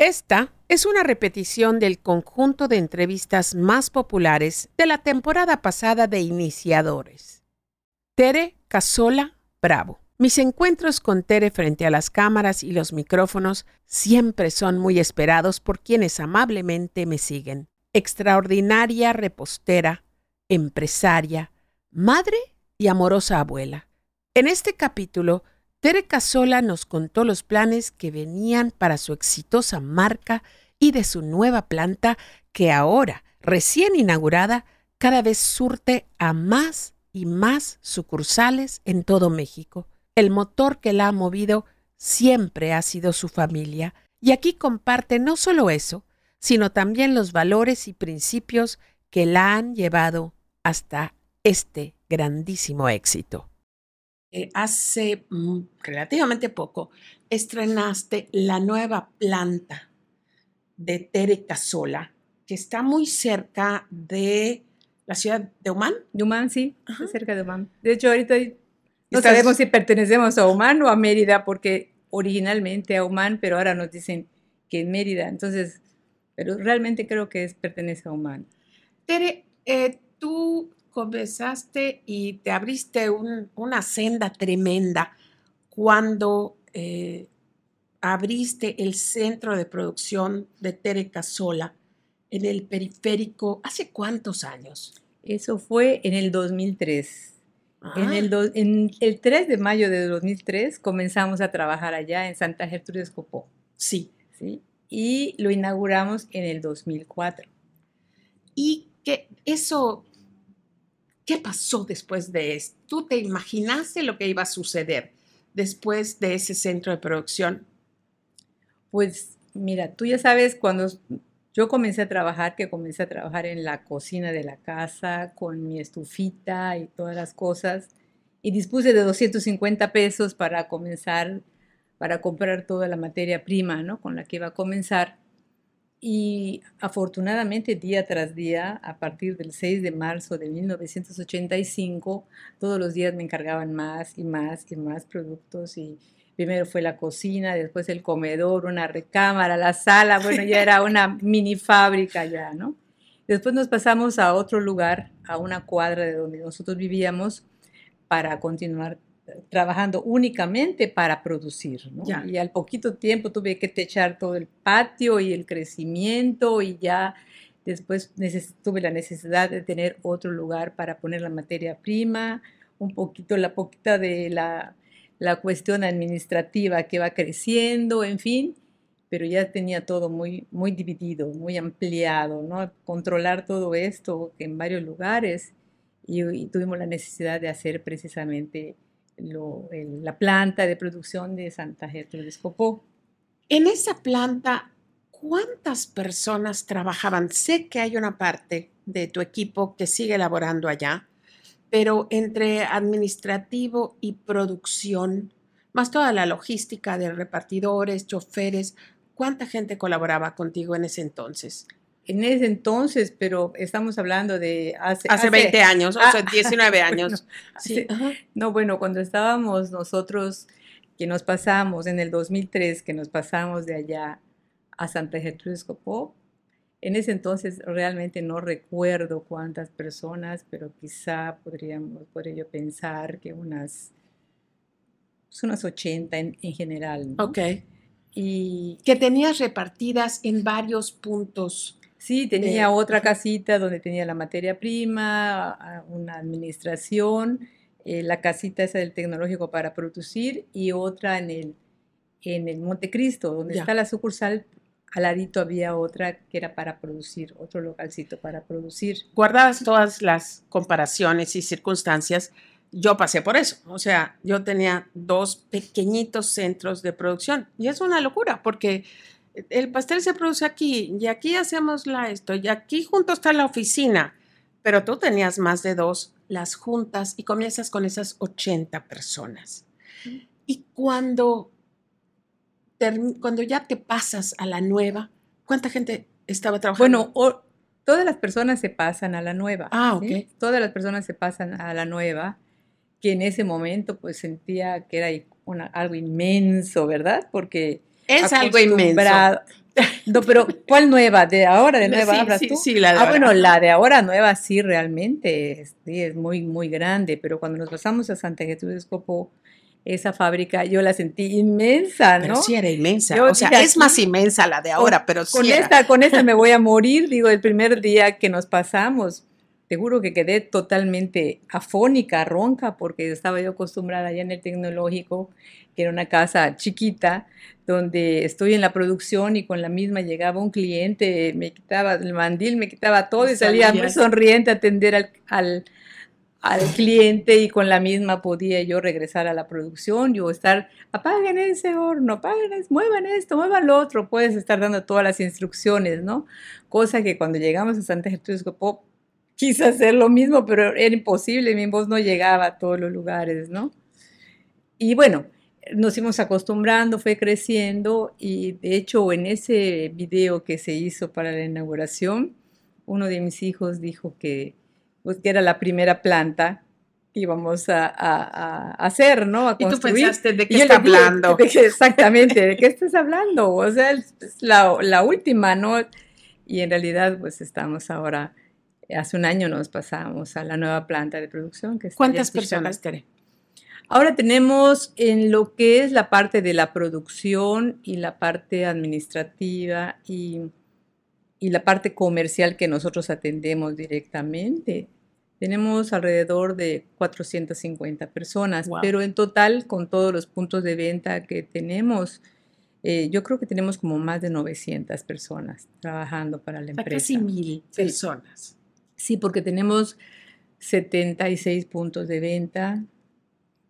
Esta es una repetición del conjunto de entrevistas más populares de la temporada pasada de Iniciadores. Tere Casola Bravo. Mis encuentros con Tere frente a las cámaras y los micrófonos siempre son muy esperados por quienes amablemente me siguen. Extraordinaria repostera, empresaria, madre y amorosa abuela. En este capítulo Tere Casola nos contó los planes que venían para su exitosa marca y de su nueva planta que ahora, recién inaugurada, cada vez surte a más y más sucursales en todo México. El motor que la ha movido siempre ha sido su familia, y aquí comparte no solo eso, sino también los valores y principios que la han llevado hasta este grandísimo éxito. Eh, hace mm, relativamente poco estrenaste la nueva planta de Tere Casola, que está muy cerca de la ciudad de Oman. De Oman, sí, cerca de Oman. De hecho, ahorita no sabemos si pertenecemos a Oman o a Mérida, porque originalmente a Oman, pero ahora nos dicen que en Mérida. Entonces, pero realmente creo que es, pertenece a Oman. Tere, eh, tú comenzaste y te abriste una senda tremenda cuando eh, abriste el centro de producción de Tere Casola en el periférico. ¿Hace cuántos años? Eso fue en el 2003. En, el ah. en, el 3 de mayo de 2003 comenzamos a trabajar allá en Santa Gertrudis Copó. Sí. sí. Y lo inauguramos en el 2004. Y que eso ¿Qué pasó después de esto? ¿Tú te imaginaste lo que iba a suceder después de ese centro de producción? Pues mira, tú ya sabes, cuando yo comencé a trabajar, que comencé a trabajar en la cocina de la casa con mi estufita y todas las cosas, y dispuse de 250 pesos para comenzar, para comprar toda la materia prima, ¿no? Con la que iba a comenzar. Y afortunadamente día tras día, a partir del 6 de marzo de 1985, todos los días me encargaban más y más y más productos y primero fue la cocina, después el comedor, una recámara, la sala, bueno, ya era una mini fábrica ya, ¿no? Después nos pasamos a otro lugar, a una cuadra de donde nosotros vivíamos, para continuar trabajando únicamente para producir. Y al poquito tiempo tuve que techar todo el patio y el crecimiento y ya después tuve la necesidad de tener otro lugar para poner la materia prima, un poquito la poquita de la, la cuestión administrativa que va creciendo, en fin, pero ya tenía todo muy, muy dividido, muy ampliado, ¿no? Controlar todo esto en varios lugares y, y tuvimos la necesidad de hacer precisamente la planta de producción de Santa Gertrudis Copó. En esa planta, ¿cuántas personas trabajaban? Sé que hay una parte de tu equipo que sigue elaborando allá, pero entre administrativo y producción, más toda la logística de repartidores, choferes, ¿cuánta gente colaboraba contigo en ese entonces? En ese entonces, pero estamos hablando de hace... Hace, 20 años, o sea, 19 años. sí. No, bueno, cuando estábamos nosotros, que nos pasamos en el 2003, que nos pasamos de allá a Santa Gertrudis Copó, en ese entonces realmente no recuerdo cuántas personas, pero quizá podríamos, por ello pensar que unas, pues unas 80 en, en general. Ok. Y que tenías repartidas en varios puntos Sí, tenía otra casita donde tenía la materia prima, una administración, eh, la casita esa del tecnológico para producir y otra en el, en el Montecristo, donde está la sucursal. Al ladito había otra que era para producir, otro localcito para producir. Guardadas todas las comparaciones y circunstancias, yo pasé por eso. O sea, yo tenía dos pequeñitos centros de producción y es una locura porque el pastel se produce aquí y aquí hacemos la esto y aquí junto está la oficina, pero tú tenías más de dos las juntas y comienzas con esas 80 personas. Y cuando, cuando ya te pasas a la nueva, ¿cuánta gente estaba trabajando? Bueno, todas las personas se pasan a la nueva. Ah, ok. Todas las personas se pasan a la nueva, que en ese momento pues sentía que era algo inmenso, ¿verdad? Porque es algo inmenso. No, pero ¿cuál nueva? ¿De ahora, de nueva Sí, hablas sí, tú? sí, la de ah, ahora. bueno, la de ahora nueva sí, realmente es, sí, es muy, muy grande, pero cuando nos pasamos a Santa Jesús de Escopo, esa fábrica, yo la sentí inmensa, Pero ¿no? sí era inmensa. Yo o sea, es más inmensa la de ahora, pero con sí era. esta, con esta me voy a morir, digo, el primer día que nos pasamos. Te juro que quedé totalmente afónica, ronca, porque estaba yo acostumbrada allá en el tecnológico, que era una casa chiquita, donde estoy en la producción y con la misma llegaba un cliente, me quitaba el mandil, me quitaba todo y Y salía muy sonriente a atender al, al, al cliente y con la misma podía yo regresar a la producción, yo estar, apaguen ese horno, apaguen, muevan esto, muevan lo otro, puedes estar dando todas las instrucciones, ¿no? Cosa que cuando llegamos a Santa Gertrudis Escopo, quise hacer lo mismo, pero era imposible, mi voz no llegaba a todos los lugares, ¿no? Y bueno, nos fuimos acostumbrando, fue creciendo y de hecho en ese video que se hizo para la inauguración, uno de mis hijos dijo que, pues, que era la primera planta que íbamos a, a- a hacer, ¿no? A Y tú pensaste, ¿de qué está hablando? de que- exactamente, ¿de qué estás hablando? O sea, es es la, la última, ¿no? Y en realidad, pues estamos ahora, hace un año nos pasamos a la nueva planta de producción. Que ¿Cuántas personas, Tere? Ahora tenemos en lo que es la parte de la producción y la parte administrativa y, y la parte comercial que nosotros atendemos directamente. Tenemos alrededor de 450 personas, Wow. pero en total, con todos los puntos de venta que tenemos, eh, yo creo que tenemos como más de 900 personas trabajando para la empresa. casi mil Sí. personas. Sí, porque tenemos 76 puntos de venta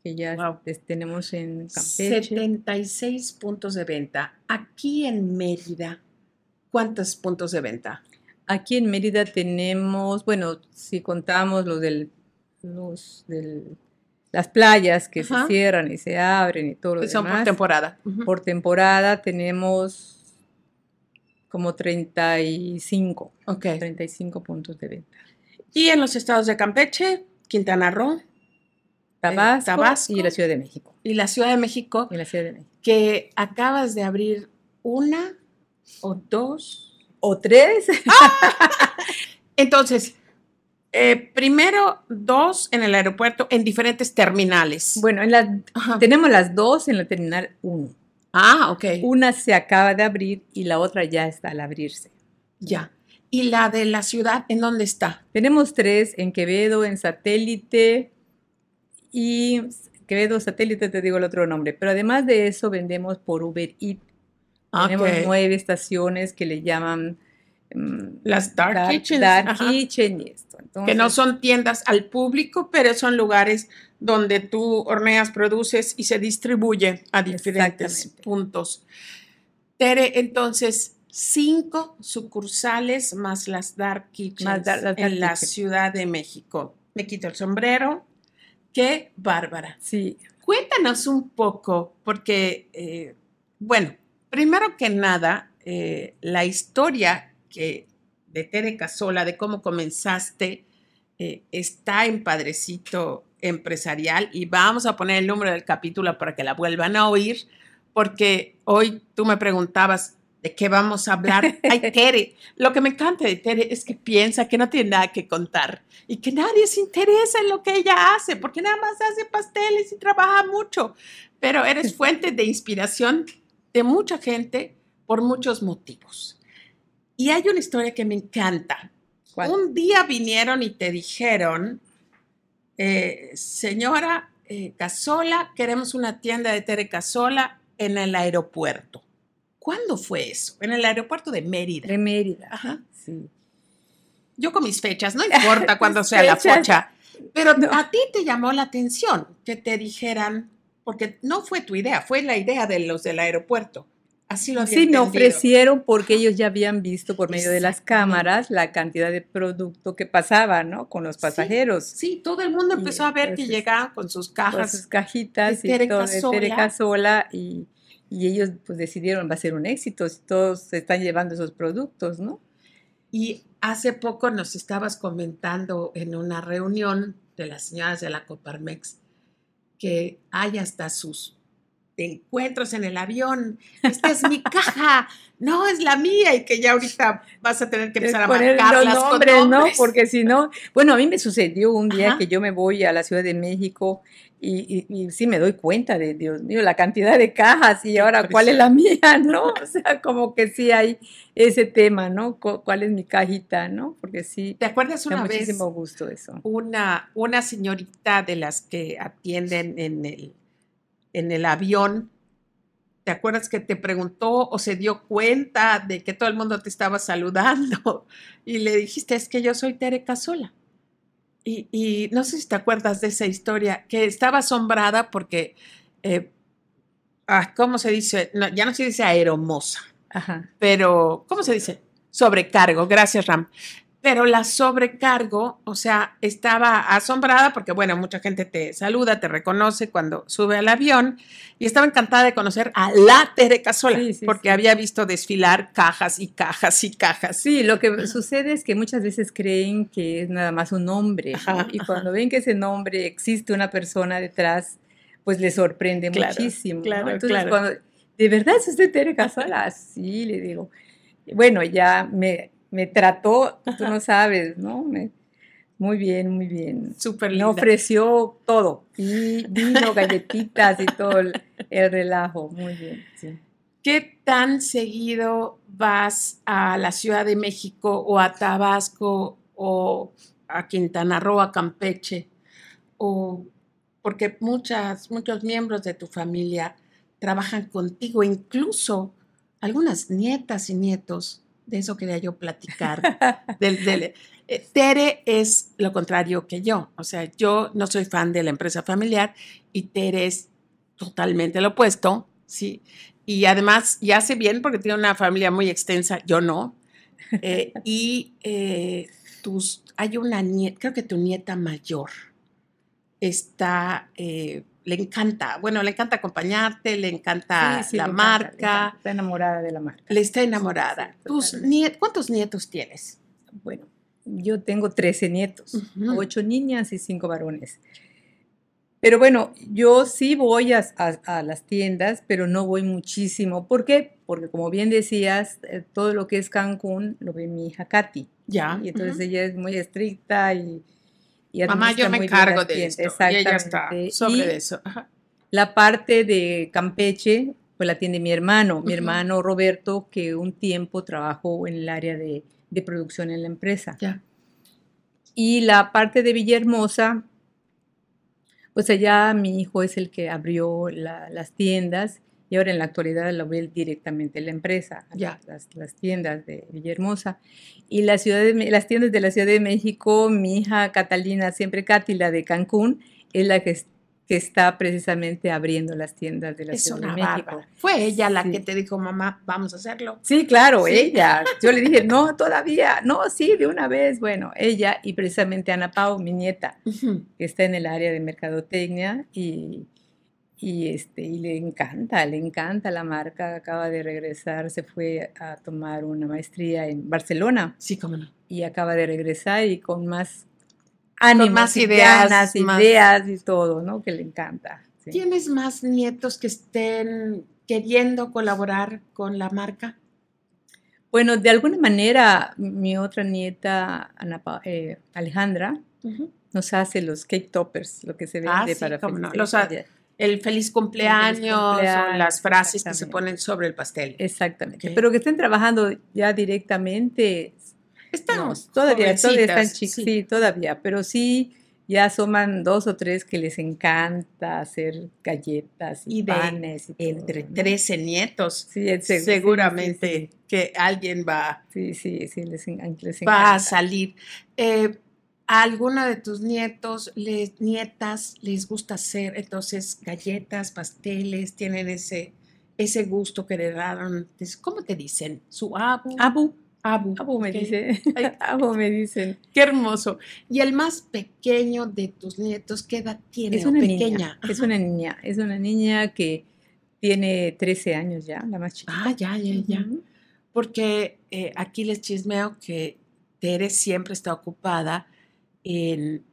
que ya Wow. tenemos en Campeche. 76 puntos de venta. Aquí en Mérida, ¿cuántos puntos de venta? Aquí en Mérida tenemos, bueno, si contamos los del, los del, las playas que Ajá. se cierran y se abren y todo lo Que son por demás, temporada. Por temporada tenemos como 35, Ok. 35 puntos de venta. Y en los estados de Campeche, Quintana Roo Tabasco, Tabasco. y la Ciudad de México. y la Ciudad de México, Y la Ciudad de México. que acabas de abrir una o dos. ¿O tres? Entonces, eh, primero dos en el aeropuerto en diferentes terminales. Bueno, en Ajá. tenemos las dos en la terminal 1. Ah, ok. Una se acaba de abrir y la otra ya está al abrirse. Ya. ¿Y la de la ciudad en dónde está? Tenemos tres en Quevedo, en Satélite y Quevedo, Satélite, te digo el otro nombre. Pero además de eso, vendemos por Uber Eats. Tenemos Ok. nueve estaciones que le llaman Las dark, kitchens. dark kitchen y esto. que no son tiendas al público, pero son lugares donde tú horneas, produces y se distribuye a diferentes puntos. Tere, entonces, cinco sucursales más las Dark Kitchens Más dar- las dark en la. Ciudad de México. Me quito el sombrero. Qué bárbara. Sí, Cuéntanos un poco, porque, eh, bueno, primero que nada, eh, la historia que de Tere Casola, de cómo comenzaste, eh, está en Padrecito Empresarial y vamos a poner el número del capítulo para que la vuelvan a oír, porque hoy tú me preguntabas de qué vamos a hablar. Ay, Tere, lo que me encanta de Tere es que piensa que no tiene nada que contar y que nadie se interesa en lo que ella hace, porque nada más hace pasteles y trabaja mucho, pero eres fuente de inspiración de mucha gente por muchos motivos. Y hay una historia que me encanta. ¿cuál? Un día vinieron y te dijeron, eh, señora eh, Casola, queremos una tienda de Tere Casola en el aeropuerto. ¿Cuándo fue eso? En el aeropuerto de Mérida. de Mérida. Ajá. Sí. Yo con mis fechas, no importa cuándo sea la fecha, pero No. a ti te llamó la atención que te dijeran, porque no fue tu idea, fue la idea de los del aeropuerto. Así lo había Sí, me ofrecieron porque ellos ya habían visto por medio de las cámaras la cantidad de producto que pasaba, ¿no? Con los pasajeros. Sí, todo el mundo Y empezó a ver que llegaban con sus Con cajas. sus cajitas de y todo de. Casola y, y ellos pues decidieron va a ser un éxito si todos se están llevando esos productos, ¿no? Y hace poco nos estabas comentando en una reunión de las señoras de la Coparmex que hay hasta sus te encuentros en el avión, esta es mi caja, no es la mía y que ya ahorita vas a tener que empezar a marcar los nombres, ¿no? Porque si no, bueno, a mí me sucedió un día que yo me voy a la Ciudad de México y, sí me doy cuenta de, Dios mío, la cantidad de cajas y ahora cuál es la mía, ¿no? O sea, como que sí hay ese tema, ¿no? ¿Cuál es mi cajita, ¿no? Porque sí. ¿Te acuerdas una vez? muchísimo gusto eso. Una, una señorita de las que atienden en el, en el avión, ¿te acuerdas que te preguntó o se dio cuenta de que todo el mundo te estaba saludando? Y le dijiste, es que yo soy Tere Casola. Y, no sé si te acuerdas de esa historia, que estaba asombrada porque, eh, ah, ¿cómo se dice? ya no se dice aeromosa, pero ¿cómo se dice? Sobrecargo, gracias Ram pero la sobrecargo, o sea, estaba asombrada porque, bueno, mucha gente te saluda, te reconoce cuando sube al avión y estaba encantada de conocer a la Tere Casola porque había visto desfilar cajas y cajas y cajas. Sí, lo que sucede es que muchas veces creen que es nada más un nombre y cuando ven que ese nombre existe una persona detrás, pues les sorprende muchísimo. Claro, Entonces, cuando, ¿de verdad es usted Tere Casola? Sí, le digo. Bueno, ya me me trató, tú no sabes, ¿no? muy bien, muy bien. Súper Me ofreció todo, y vino, galletitas y todo el, relajo, muy bien, sí. ¿Qué tan seguido vas a la Ciudad de México o a Tabasco o a Quintana Roo, a Campeche? O porque muchas, muchos miembros de tu familia trabajan contigo, incluso algunas nietas y nietos de eso quería yo platicar. del, eh, Tere es lo contrario que yo. O sea, yo no soy fan de la empresa familiar y Tere es totalmente lo opuesto, ¿sí? Y además, ya sé bien porque tiene una familia muy extensa, yo no. Eh, y eh, tus, hay una nieta, creo que tu nieta mayor está le encanta, bueno, le encanta acompañarte, le encanta la marca. está enamorada de la marca. Le está enamorada. ¿Cuántos nietos tienes? Bueno, yo tengo 13 nietos, 8 niñas y 5 varones. Pero bueno, yo sí voy a, las tiendas, pero no voy muchísimo. ¿Por qué? Porque como bien decías, eh, todo lo que es Cancún lo ve mi hija Katy. Ya. Y entonces ella es muy estricta y Mamá, yo me encargo de esto. Y ella está sobre eso. La parte de Campeche, pues la tiene mi hermano, mi hermano Roberto, que un tiempo trabajó en el área de, producción en la empresa. Ya. Y la parte de Villahermosa, pues allá mi hijo es el que abrió las tiendas y ahora en la actualidad lo ve directamente la empresa, Las, tiendas de Villahermosa. Y la ciudad de, las tiendas de la Ciudad de México, mi hija Catalina, siempre Katy, la de Cancún, es la que, que está precisamente abriendo las tiendas de la Ciudad de México. Fue ella la que te dijo, mamá, vamos a hacerlo. Sí, claro, ella. Yo le dije, no, todavía, no, sí, de una vez. Bueno, ella y precisamente Ana Pau, mi nieta, que está en el área de mercadotecnia y y, este, y le encanta, le encanta la marca, acaba de regresar, se fue a tomar una maestría en Barcelona. Sí, cómo no. Y acaba de regresar y con más más ideas, ideas y todo, ¿no? Que le encanta. ¿Tienes más nietos que estén queriendo colaborar con la marca? Bueno, de alguna manera, mi otra nieta, eh, Alejandra, nos hace los cake toppers, lo que se vende ah, sí, para no. los, el feliz cumpleaños, las frases que se ponen sobre el pastel. Exactamente. Pero que estén trabajando ya directamente. Estamos todavía, todavía están sí. todavía, pero sí ya asoman dos o tres que les encanta hacer galletas y, panes. entre 13 nietos. Sí, seguramente que alguien va, sí, sí, sí, les, va a salir. Eh, a alguna de tus nietos, les, nietas, les gusta hacer entonces galletas, pasteles, tienen ese, ese gusto que heredaron. ¿Cómo te dicen? ¿Su abu? Abu. Abu. Abu me dice. abu me dicen. Qué hermoso. Y el más pequeño de tus nietos, ¿qué edad tiene? Es una pequeña. Niña. Es una niña. Es una niña que tiene 13 años ya, la más chiquita. Ah, ya, ya, ya. Porque eh, aquí les chismeo que Tere siempre está ocupada en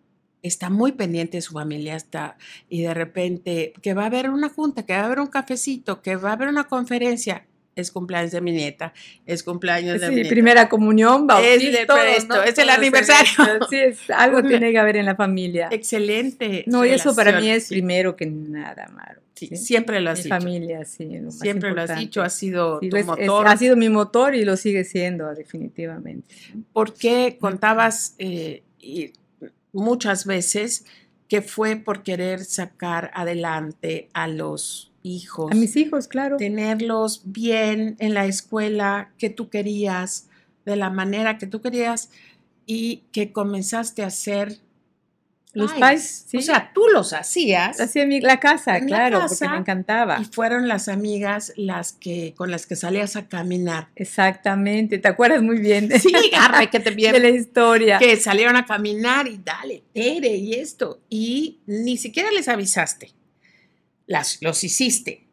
está muy pendiente de su familia, está, y de repente que va a haber una junta, que va a haber un cafecito, que va a haber una conferencia, es cumpleaños de mi nieta, es cumpleaños de Sí, mi nieta. primera comunión, bautizo, de todo, esto, ¿no? es el aniversario. Sí, es, algo tiene que haber en la familia. Excelente. No, y eso para mí es sí. primero que nada, Maro. Sí, ¿sí? siempre lo has Mi dicho. familia, sí. lo Siempre lo has dicho, ha sido tu es- es- motor. ha sido mi motor y lo sigue siendo, definitivamente. porque contabas eh, y muchas veces que fue por querer sacar adelante a los hijos, A mis hijos, claro. tenerlos bien en la escuela que tú querías, de la manera que tú querías y que comenzaste a hacer Los pies. pais, sí. O sea, tú los hacías Hacía mi- la casa, En la claro, casa. porque me encantaba. y fueron las amigas las que con las que salías a caminar. Exactamente, te acuerdas muy bien de, Sí, arre, que te de la bien historia. que salieron a caminar y dale, Tere y esto. Y ni siquiera les avisaste. Las, los hiciste.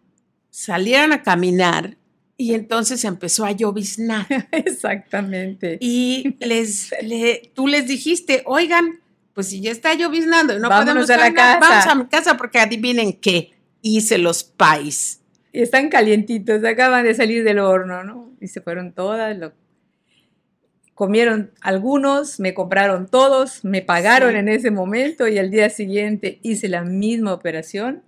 Salieron a caminar y entonces empezó a lloviznar. Exactamente. Y les, le- tú les dijiste, oigan, pues si ya está lloviznando y no Vámonos podemos a la caminar, casa". vamos a mi casa porque adivinen qué. Hice los pais. Y están calientitos, acaban de salir del horno, ¿no? Y se fueron todas, lo- comieron algunos, me compraron todos, me pagaron Sí. en ese momento y al día siguiente hice la misma operación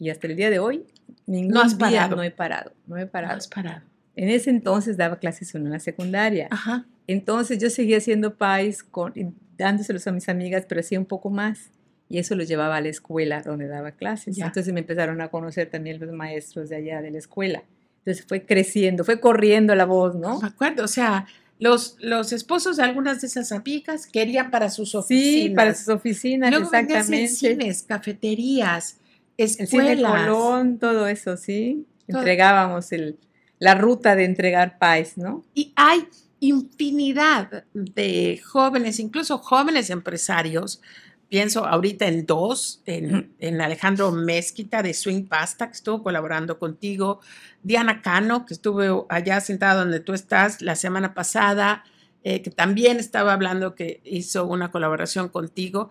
y hasta el día de hoy ningún No has día parado. no he parado, no he parado. Has parado. En ese entonces daba clases en la secundaria. Ajá. Entonces yo seguía haciendo pais, con, dándoselos a mis amigas, pero hacía un poco más. Y eso los llevaba a la escuela donde daba clases. Ya. Entonces me empezaron a conocer también los maestros de allá de la escuela. Entonces fue creciendo, fue corriendo la voz, ¿no? Me acuerdo, o sea, los, los esposos de algunas de esas amigas querían para sus oficinas. Sí, para sus oficinas, Luego vendías en exactamente. cines, cafeterías, El cine escuelas. Colón, todo eso, sí. Todo. Entregábamos el, la ruta de entregar pais, ¿no? Y hay infinidad de jóvenes, incluso jóvenes empresarios. Pienso ahorita en dos, en, en Alejandro Mezquita de Swing Pasta, que estuvo colaborando contigo, Diana Cano, que estuvo allá sentada donde tú estás la semana pasada, eh, que también estaba hablando que hizo una colaboración contigo.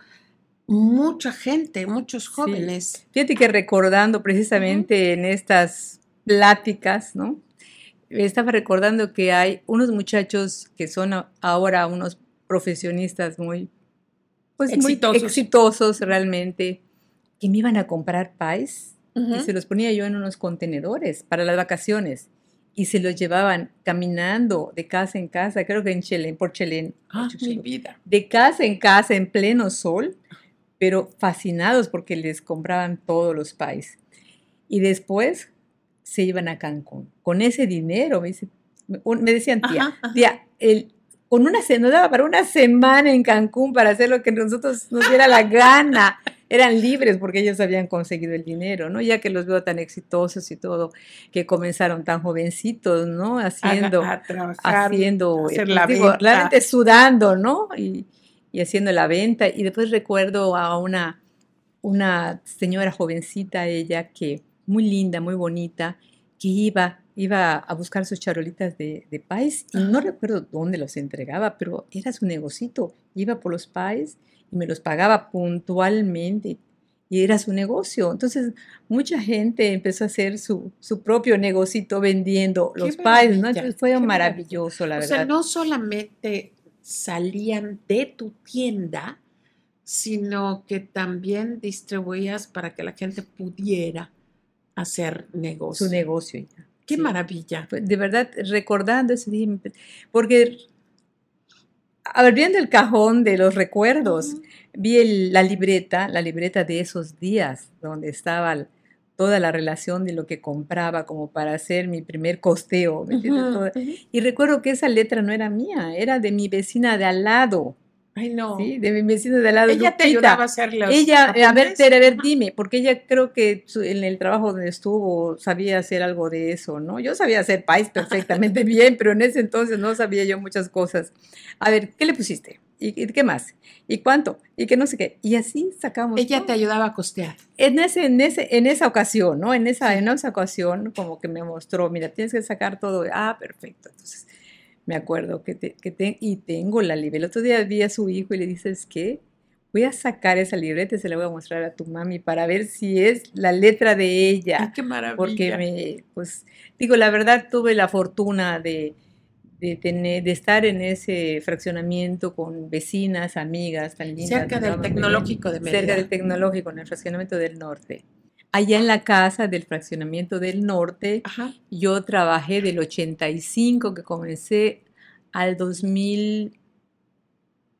Mucha gente, muchos jóvenes. Fíjate que recordando precisamente en estas pláticas, ¿no? Estaba recordando que hay unos muchachos que son ahora unos profesionistas muy, pues Exitosos. muy exitosos realmente, que me iban a comprar Ujú. y se los ponía yo en unos contenedores para las vacaciones y se los llevaban caminando de casa en casa, creo que en Chelén, por Chelén, Ah, mi vida. de casa en casa en pleno sol, pero fascinados porque les compraban todos los pais. Y después se iban a Cancún. Con ese dinero, me, dice- un- me decían, tía, Ajá, ajá. tía, el- con una nos daba para una semana en Cancún para hacer lo que nosotros nos diera la gana. Eran libres porque ellos habían conseguido el dinero, ¿no? Ya que los veo tan exitosos y todo, que comenzaron tan jovencitos, ¿no? Haciendo, a, a trabajar, haciendo, hacer eh, la digo, venta. realmente sudando, ¿no? Y, y haciendo la venta. Y después recuerdo a una, una señora jovencita, ella, que muy linda, muy bonita, que iba, iba a buscar sus charolitas de, de pais y no recuerdo dónde los entregaba, pero era su negocito. Iba por los pais y me los pagaba puntualmente. Y era su negocio. Entonces, mucha gente empezó a hacer su, su propio negocito vendiendo Qué los pais, ¿no? Entonces, fue maravilloso, la o verdad. sea, no solamente salían de tu tienda, sino que también distribuías para que la gente pudiera hacer negocio. su negocio. ya. Qué Sí. maravilla. De verdad, recordando eso, dije, "Me- porque abriendo el cajón de los recuerdos, vi el- la libreta, la libreta de esos días, donde estaba toda la relación de lo que compraba como para hacer mi primer costeo. Y recuerdo que esa letra no era mía, era de mi vecina de al lado, Ay, no. ¿sí? De mi vecina de al lado. Ella te Lupita. ayudaba a hacer los Ella, a ver, apuntes? Tere, a ver, dime, porque ella creo que en el trabajo donde estuvo sabía hacer algo de eso, ¿no? Yo sabía hacer país perfectamente bien, pero en ese entonces no sabía yo muchas cosas. A ver, ¿qué le pusiste? ¿Y, y qué más? ¿Y cuánto? ¿Y qué no sé qué? Y así sacamos. Ella todo. te ayudaba a costear. En, ese, en, ese, en esa ocasión, ¿no? En esa, en esa ocasión, como que me mostró, mira, tienes que sacar todo. Ah, perfecto. Entonces, me acuerdo que, te- que te- y tengo la libreta. El otro día vi a su hijo y le dices, ¿qué? voy a sacar esa libreta y se la voy a mostrar a tu mami para ver si es la letra de ella. Ay, qué maravilla. Porque me, pues, digo, la verdad tuve la fortuna de, de, tener, de estar en ese fraccionamiento con vecinas, amigas tan lindas. Cerca del tecnológico de Mérida. Cerca del tecnológico, en el fraccionamiento del norte. Allá en la casa del fraccionamiento del norte, Ajá. yo trabajé del 85 que comencé al 2000,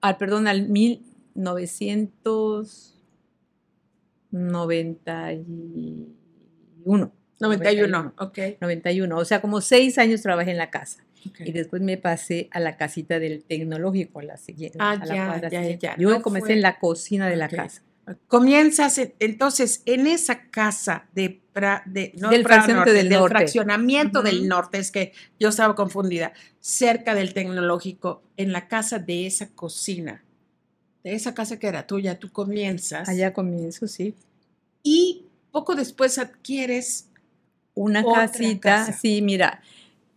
al perdón, al 1991. 91, ok. 91, o sea, como seis años trabajé en la casa y después me pasé a la casita del tecnológico, a la siguiente. Ah, a la ya, cuadra ya, siguiente. ya. Yo No comencé fue- en la cocina de la casa. Comienzas en- entonces en esa casa de, pra- de no Del del norte. fraccionamiento del norte, es que yo estaba confundida, cerca del tecnológico, en la casa de esa cocina, de esa casa que era tuya, tú comienzas Allá comienzo, sí. y poco después adquieres Una casita, casa. sí, mira,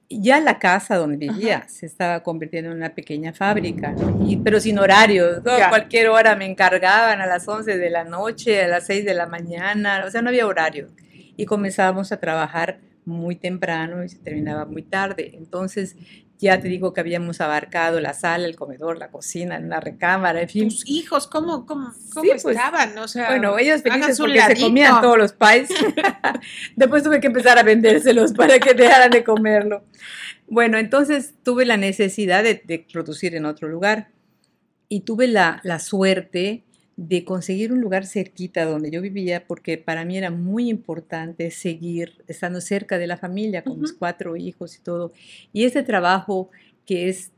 ya la casa donde vivía se estaba convirtiendo en una pequeña fábrica, ¿no? Y- pero sin horarios, ¿no? Ya. cualquier hora me encargaban a las 11 de la noche, a las 6 de la mañana, o sea, no había horario. Y comenzábamos a trabajar muy temprano y se terminaba muy tarde. Entonces, ya te digo que habíamos abarcado la sala, el comedor, la cocina, la recámara, en fin. tus hijos, ¿cómo, cómo, cómo Sí, pues, estaban? O sea, Bueno, ellos felices porque se ladito. comían todos los pies. Después tuve que empezar a vendérselos para que dejaran de comerlo. Bueno, entonces tuve la necesidad de, de producir en otro lugar y tuve la, la suerte de conseguir un lugar cerquita donde yo vivía porque para mí era muy importante seguir estando cerca de la familia con mis cuatro hijos y todo. Y ese trabajo que es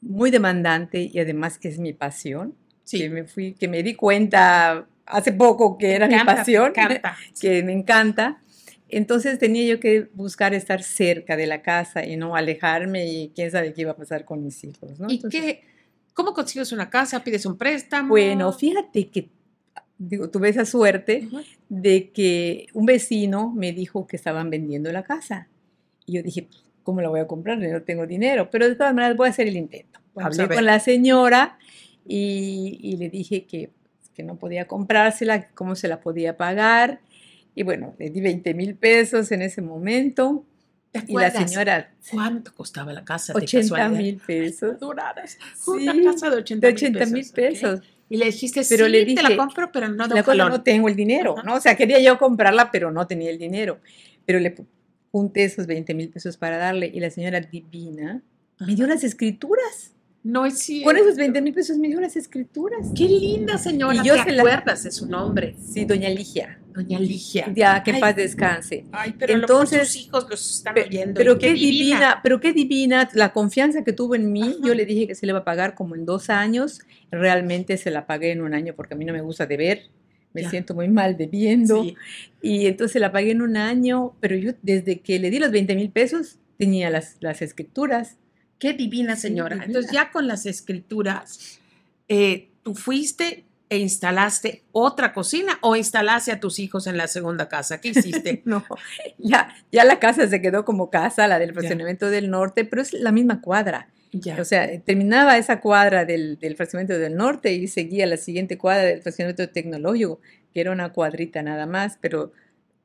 muy demandante y además es mi pasión, Sí. que me fui, que me di cuenta hace poco que era mi encanta, pasión, encanta. que me encanta. Entonces tenía yo que buscar estar cerca de la casa y no alejarme y quién sabe qué iba a pasar con mis hijos, ¿no? ¿Y Entonces, qué? ¿Cómo consigues una casa? ¿Pides un préstamo? Bueno, fíjate que digo, tuve esa suerte Ujú. de que un vecino me dijo que estaban vendiendo la casa. Y yo dije, pues, ¿cómo la voy a comprar? No tengo dinero, pero de todas maneras voy a hacer el intento. Vamos Hablé con la señora y, y le dije que, que no podía comprársela, cómo se la podía pagar. Y bueno, le di 20 mil pesos en ese momento. ¿Te Y la señora, ¿Cuánto costaba la casa? de 80 casualidad? mil pesos. Duraras. Sí, Una casa de 80 De mil 80 mil pesos. pesos. Y le dijiste, Pero sí, le te dije, la compro, pero no de La no tengo el dinero, Ajá. ¿no? O sea, quería yo comprarla, pero no tenía el dinero. Pero le junté esos 20 mil pesos para darle y la señora divina me dio las escrituras. No es cierto. Con esos 20 mil pesos me dio las escrituras. Qué linda señora. Y yo ¿Te se la- acuerdas de su nombre? Sí, doña Ligia. Doña Ligia. Ya, que Ay, paz descanse. Ay, pero Entonces- sus hijos los están oyendo. Pero qué divina. pero qué divina la confianza que tuvo en mí. Ajá. Yo le dije que se le va a pagar como en dos años. Realmente se la pagué en un año porque a mí no me gusta deber. Me Ya. siento muy mal debiendo. Sí. Y entonces la pagué en un año, pero yo desde que le di los 20 mil pesos tenía las, las escrituras. Qué divina señora. divina. Entonces, ya con las escrituras, eh, tú fuiste e instalaste otra cocina o instalaste a tus hijos en la segunda casa. ¿Qué hiciste? No, ya, ya la casa se quedó como casa, la del fraccionamiento del norte, pero es la misma cuadra. ya. O sea, terminaba esa cuadra del, del fraccionamiento del norte y seguía la siguiente cuadra del fraccionamiento tecnológico, que era una cuadrita nada más, pero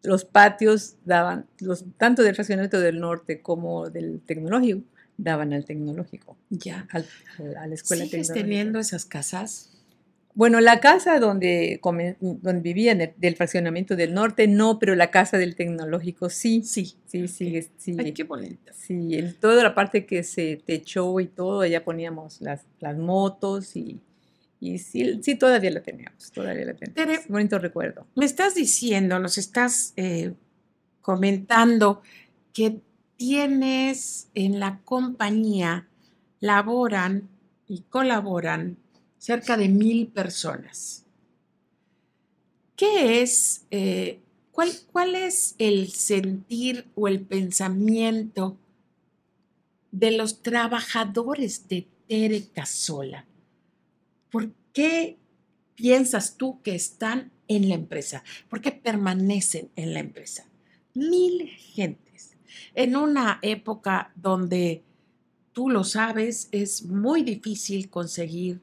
los patios daban, los, tanto del fraccionamiento del norte como del tecnológico, daban al tecnológico, ya. al- al- a la escuela ¿Sigues tecnológica. teniendo esas casas? Bueno, la casa donde, donde vivía el- del fraccionamiento del norte, no, pero la casa del tecnológico sí, Sí. sí, sí, sí. Ay, qué bonita. Sí, toda la parte que se techó y todo, allá poníamos las, las motos y, y sí, sí, todavía la teníamos, todavía la tenemos. Tere, Bonito recuerdo. Me estás diciendo, nos estás eh, comentando que tienes en la compañía, laboran y colaboran cerca de mil personas. ¿Qué es, eh, cuál, cuál es el sentir o el pensamiento de los trabajadores de Tere Casola? ¿Por qué piensas tú que están en la empresa? ¿Por qué permanecen en la empresa? Mil gentes. En una época donde, tú lo sabes, es muy difícil conseguir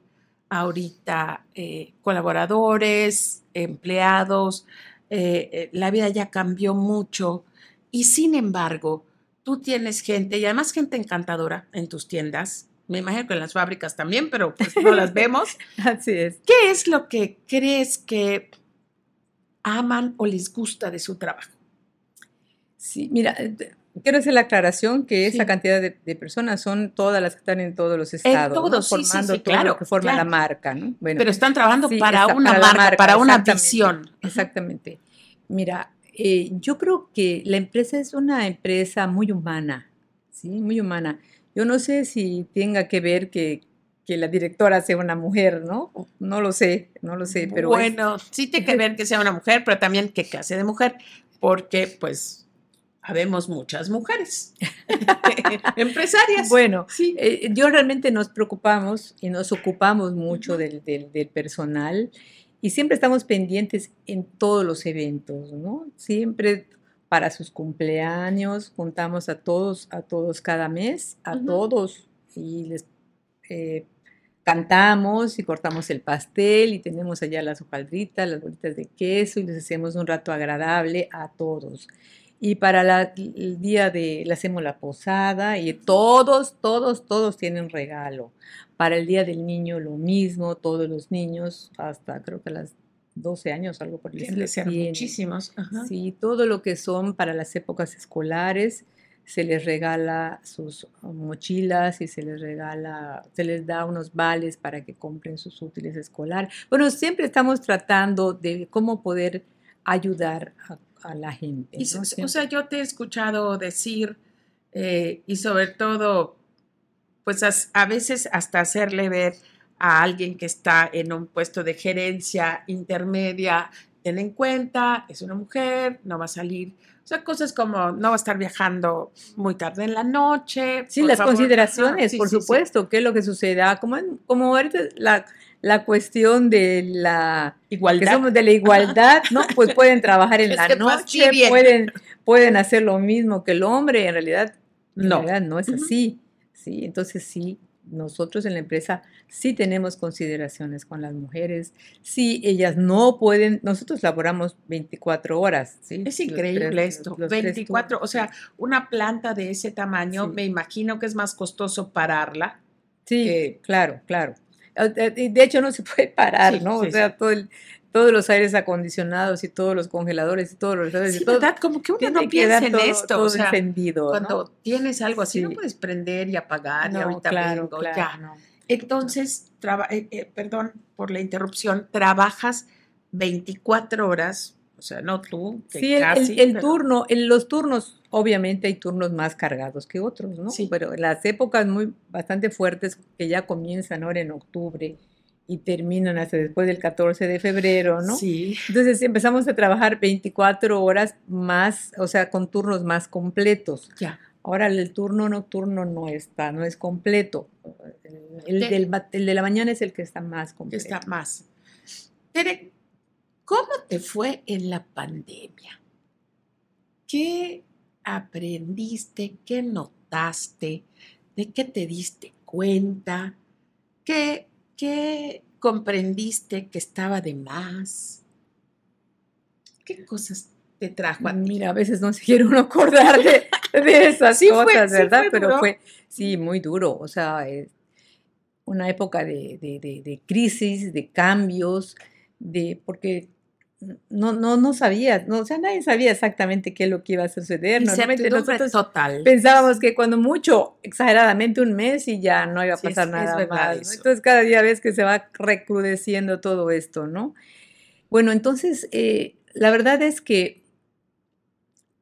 ahorita eh, colaboradores, empleados, eh, eh, la vida ya cambió mucho y sin embargo, tú tienes gente y además gente encantadora en tus tiendas. Me imagino que en las fábricas también, pero pues no las vemos. Así es. ¿Qué es lo que crees que aman o les gusta de su trabajo? Sí, mira, quiero hacer la aclaración que esa cantidad de, personas son todas las que están en todos los estados, todos, formando todo lo que forma la marca, ¿no? Pero están trabajando para una marca, para una visión. Exactamente. Mira, eh, yo creo que la empresa es una empresa muy humana, ¿sí? Muy humana. Yo no sé si tenga que ver que, la directora sea una mujer, ¿no? No lo sé, no lo sé, pero... Bueno, sí tiene que ver que sea una mujer, pero también qué clase de mujer, porque pues habemos muchas mujeres empresarias. Bueno, sí. Eh, yo realmente nos preocupamos y nos ocupamos mucho del, del personal y siempre estamos pendientes en todos los eventos, ¿no? Siempre para sus cumpleaños juntamos a todos, a todos cada mes, a todos y les eh, cantamos y cortamos el pastel y tenemos allá las hojaldritas, las bolitas de queso y les hacemos un rato agradable a todos. Y para el día de, le hacemos la posada y todos, todos, todos tienen regalo. Para el Día del Niño lo mismo, todos los niños, hasta creo que las 12 años, algo por el estilo. muchísimos. Sí, todo lo que son para las épocas escolares, se les regala sus mochilas y se les regala, se les da unos vales para que compren sus útiles escolares. Bueno, siempre estamos tratando de cómo poder ayudar a, la gente. o sea, yo te he escuchado decir, eh, y sobre todo pues a, veces hasta hacerle ver a alguien que está en un puesto de gerencia intermedia, ten en cuenta, es una mujer, no va a salir. O sea, cosas como no va a estar viajando muy tarde en la noche. Sí, las consideraciones, por supuesto, qué es lo que suceda. Como, como ahorita la, la cuestión de la igualdad, de la igualdad ¿no? Pues pueden trabajar en la noche, pueden, pueden hacer lo mismo que el hombre, en realidad no, no es así. ¿sí? Entonces sí, nosotros en la empresa sí tenemos consideraciones con las mujeres, sí ellas no pueden, nosotros laboramos 24 horas, ¿sí? Es increíble esto, 24, o sea, una planta de ese tamaño, me imagino que es más costoso pararla. Sí, claro, claro. De hecho no se puede parar, ¿no? o sea, todo el, todos los aires acondicionados y todos los congeladores y todos los... Sí, ¿verdad? Como que uno no piensa en esto. o sea, encendido, Cuando tienes algo así, no puedes prender y apagar y ahorita claro, vengo, ya. Entonces, eh, eh, perdón por la interrupción, trabajas 24 horas, o sea, no tú. Que sí, el, el, turno, en los turnos, obviamente hay turnos más cargados que otros, ¿no? Sí. Pero las épocas muy bastante fuertes que ya comienzan ahora en octubre, y terminan hasta después del 14 de febrero, ¿no? Sí. Entonces empezamos a trabajar 24 horas más, o sea, con turnos más completos. Ya. Ahora el turno nocturno no está, no es completo. El, del, el de la mañana es el que está más completo. Está más. Tere, ¿cómo te fue en la pandemia? ¿Qué aprendiste? ¿Qué notaste? ¿De qué te diste cuenta? ¿Qué ¿Qué comprendiste que estaba de más? ¿Qué cosas te trajo a ti? Mira, a veces no se quiere uno acordar de, esas cosas, ¿verdad? Pero fue, sí, muy duro. O sea, una época de, de, crisis, de cambios, de porque no, no, no sabía, no, o sea, nadie sabía exactamente qué es lo que iba a suceder. Normalmente nosotros total. pensábamos que cuando mucho, exageradamente un mes y ya no iba a pasar nada más. Entonces cada día ves que se va recrudeciendo todo esto, ¿no? Bueno, entonces eh, la verdad es que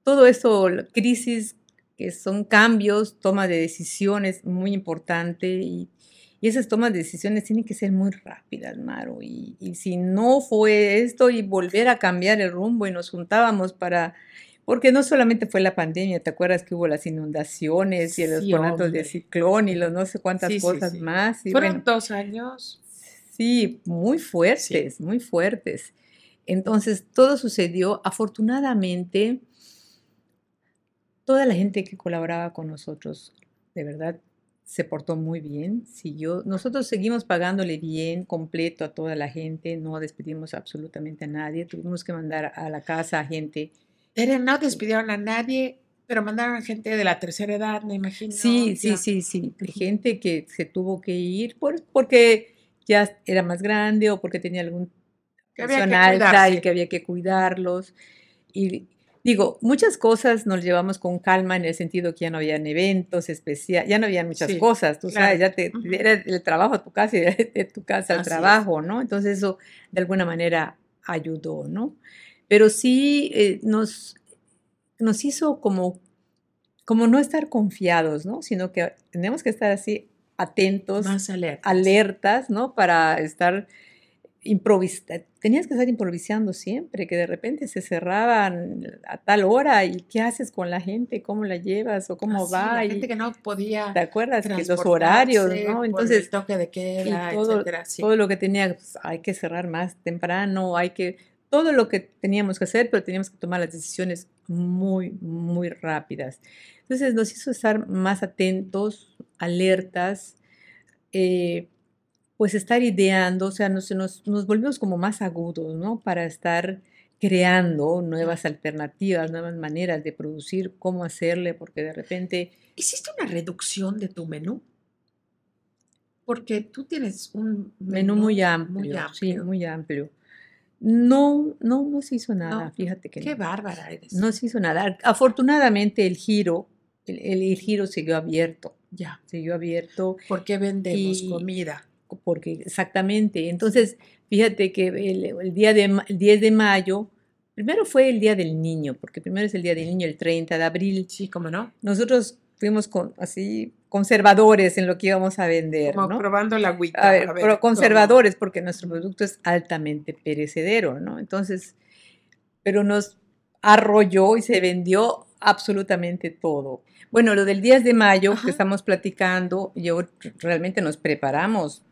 todo esto, crisis, que son cambios, toma de decisiones muy importante y y esas tomas de decisiones tienen que ser muy rápidas, Maro. Y, si no fue esto y volver a cambiar el rumbo y nos juntábamos para... Porque no solamente fue la pandemia, ¿te acuerdas que hubo las inundaciones y los conatos de ciclón y los no sé cuántas cosas más? Fueron dos años. Sí, muy fuertes, muy fuertes. Entonces, todo sucedió. Afortunadamente, toda la gente que colaboraba con nosotros, de verdad, se portó muy bien, siguió. Nosotros seguimos pagándole bien, completo a toda la gente, no despedimos absolutamente a nadie, tuvimos que mandar a la casa a gente. Pero no despidieron a nadie, pero mandaron a gente de la tercera edad, me imagino. Sí, sí, sí, sí, gente que se tuvo que ir por, porque ya era más grande o porque tenía algún que alta y que había que cuidarlos. Y, Digo, muchas cosas nos llevamos con calma en el sentido que ya no habían eventos especiales, ya no habían muchas cosas, tú sabes, ya te, era el trabajo a tu casa y de, tu casa al trabajo, ¿no? Entonces eso de alguna manera ayudó, ¿no? Pero sí eh, nos, nos hizo como, como no estar confiados, ¿no? Sino que tenemos que estar así atentos, Más alertas. alertas, ¿no? Para estar tenías que estar improvisando siempre, que de repente se cerraban a tal hora y qué haces con la gente, cómo la llevas o cómo va. La gente que no podía. ¿Te acuerdas? Que los horarios, ¿no? Entonces, toque de queda, todo, todo lo que tenía, pues, hay que cerrar más temprano, hay que, todo lo que teníamos que hacer, pero teníamos que tomar las decisiones muy, muy rápidas. Entonces nos hizo estar más atentos, alertas. Eh, pues estar ideando, o sea, nos, nos, nos volvimos como más agudos, ¿no? Para estar creando nuevas alternativas, nuevas maneras de producir, cómo hacerle, porque de repente... ¿Hiciste una reducción de tu menú? Porque tú tienes un menú, muy, amplio, sí, muy amplio. No, no, no se hizo nada, fíjate que Qué bárbara eres. No se hizo nada. Afortunadamente el giro, el, el, giro siguió abierto. Ya. Siguió abierto. Porque vendemos comida porque exactamente, entonces fíjate que el, día de, el 10 de mayo, primero fue el Día del Niño, porque primero es el Día del Niño, el 30 de abril. Sí, cómo no. Nosotros fuimos con, así conservadores en lo que íbamos a vender. Como probando la agüita. A ver, pero conservadores, porque nuestro producto es altamente perecedero, ¿no? Entonces, pero nos arrolló y se vendió absolutamente todo. Bueno, lo del 10 de mayo que estamos platicando, yo realmente nos preparamos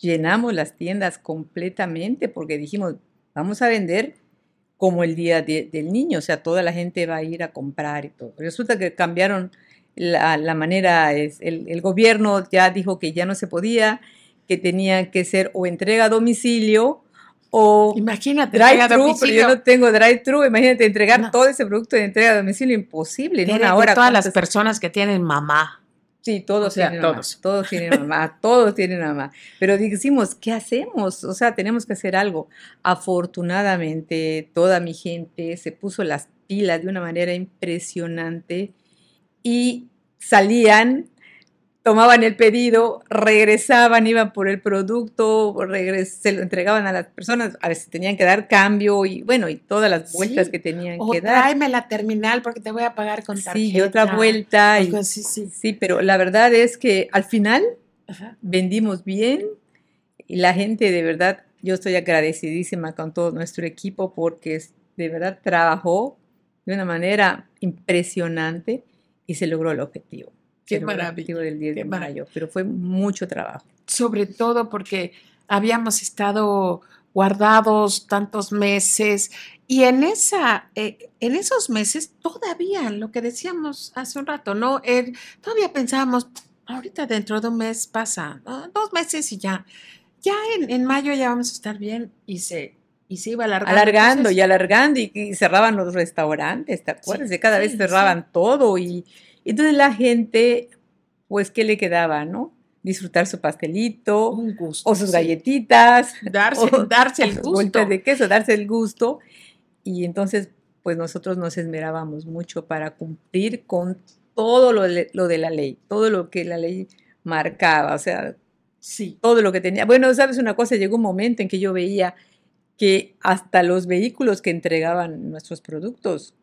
llenamos las tiendas completamente porque dijimos, vamos a vender como el día del niño, o sea, toda la gente va a ir a comprar y todo. Resulta que cambiaron la, manera, es, el, gobierno ya dijo que ya no se podía, que tenía que ser o entrega a domicilio o imagínate drive-thru, pero yo no tengo drive-thru, imagínate entregar todo ese producto de entrega a domicilio, imposible, en una hora. Todas las personas que tienen mamá Sí, todos tienen todos. todos tienen mamá, todos tienen mamá. Pero decimos, ¿qué hacemos? O sea, tenemos que hacer algo. Afortunadamente, toda mi gente se puso las pilas de una manera impresionante y salían tomaban el pedido, regresaban, iban por el producto, se lo entregaban a las personas, a veces tenían que dar cambio y bueno, y todas las vueltas que tenían que dar. tráeme la terminal porque te voy a pagar con tarjeta. Sí, otra vuelta. Y, sí, sí. sí, pero la verdad es que al final vendimos bien y la gente de verdad, yo estoy agradecidísima con todo nuestro equipo porque de verdad trabajó de una manera impresionante y se logró el objetivo. Qué maravilla. del 10 de mayo, pero fue mucho trabajo. Sobre todo porque habíamos estado guardados tantos meses y en, esa, eh, en esos meses todavía, lo que decíamos hace un rato, ¿no? todavía pensábamos, ahorita dentro de un mes pasa, dos meses y ya. Ya en, mayo ya vamos a estar bien y se, y se iba alargando. Alargando y alargando y, cerraban los restaurantes, ¿te acuerdas? de cada vez cerraban todo y entonces la gente, pues, ¿qué le quedaba, no? Disfrutar su pastelito, o sus galletitas, darse, darse el gusto. de queso, darse el gusto. Y entonces, pues nosotros nos esmerábamos mucho para cumplir con todo lo de, lo de la ley, todo lo que la ley marcaba, o sea, sí. todo lo que tenía. Bueno, sabes una cosa, llegó un momento en que yo veía que hasta los vehículos que entregaban nuestros productos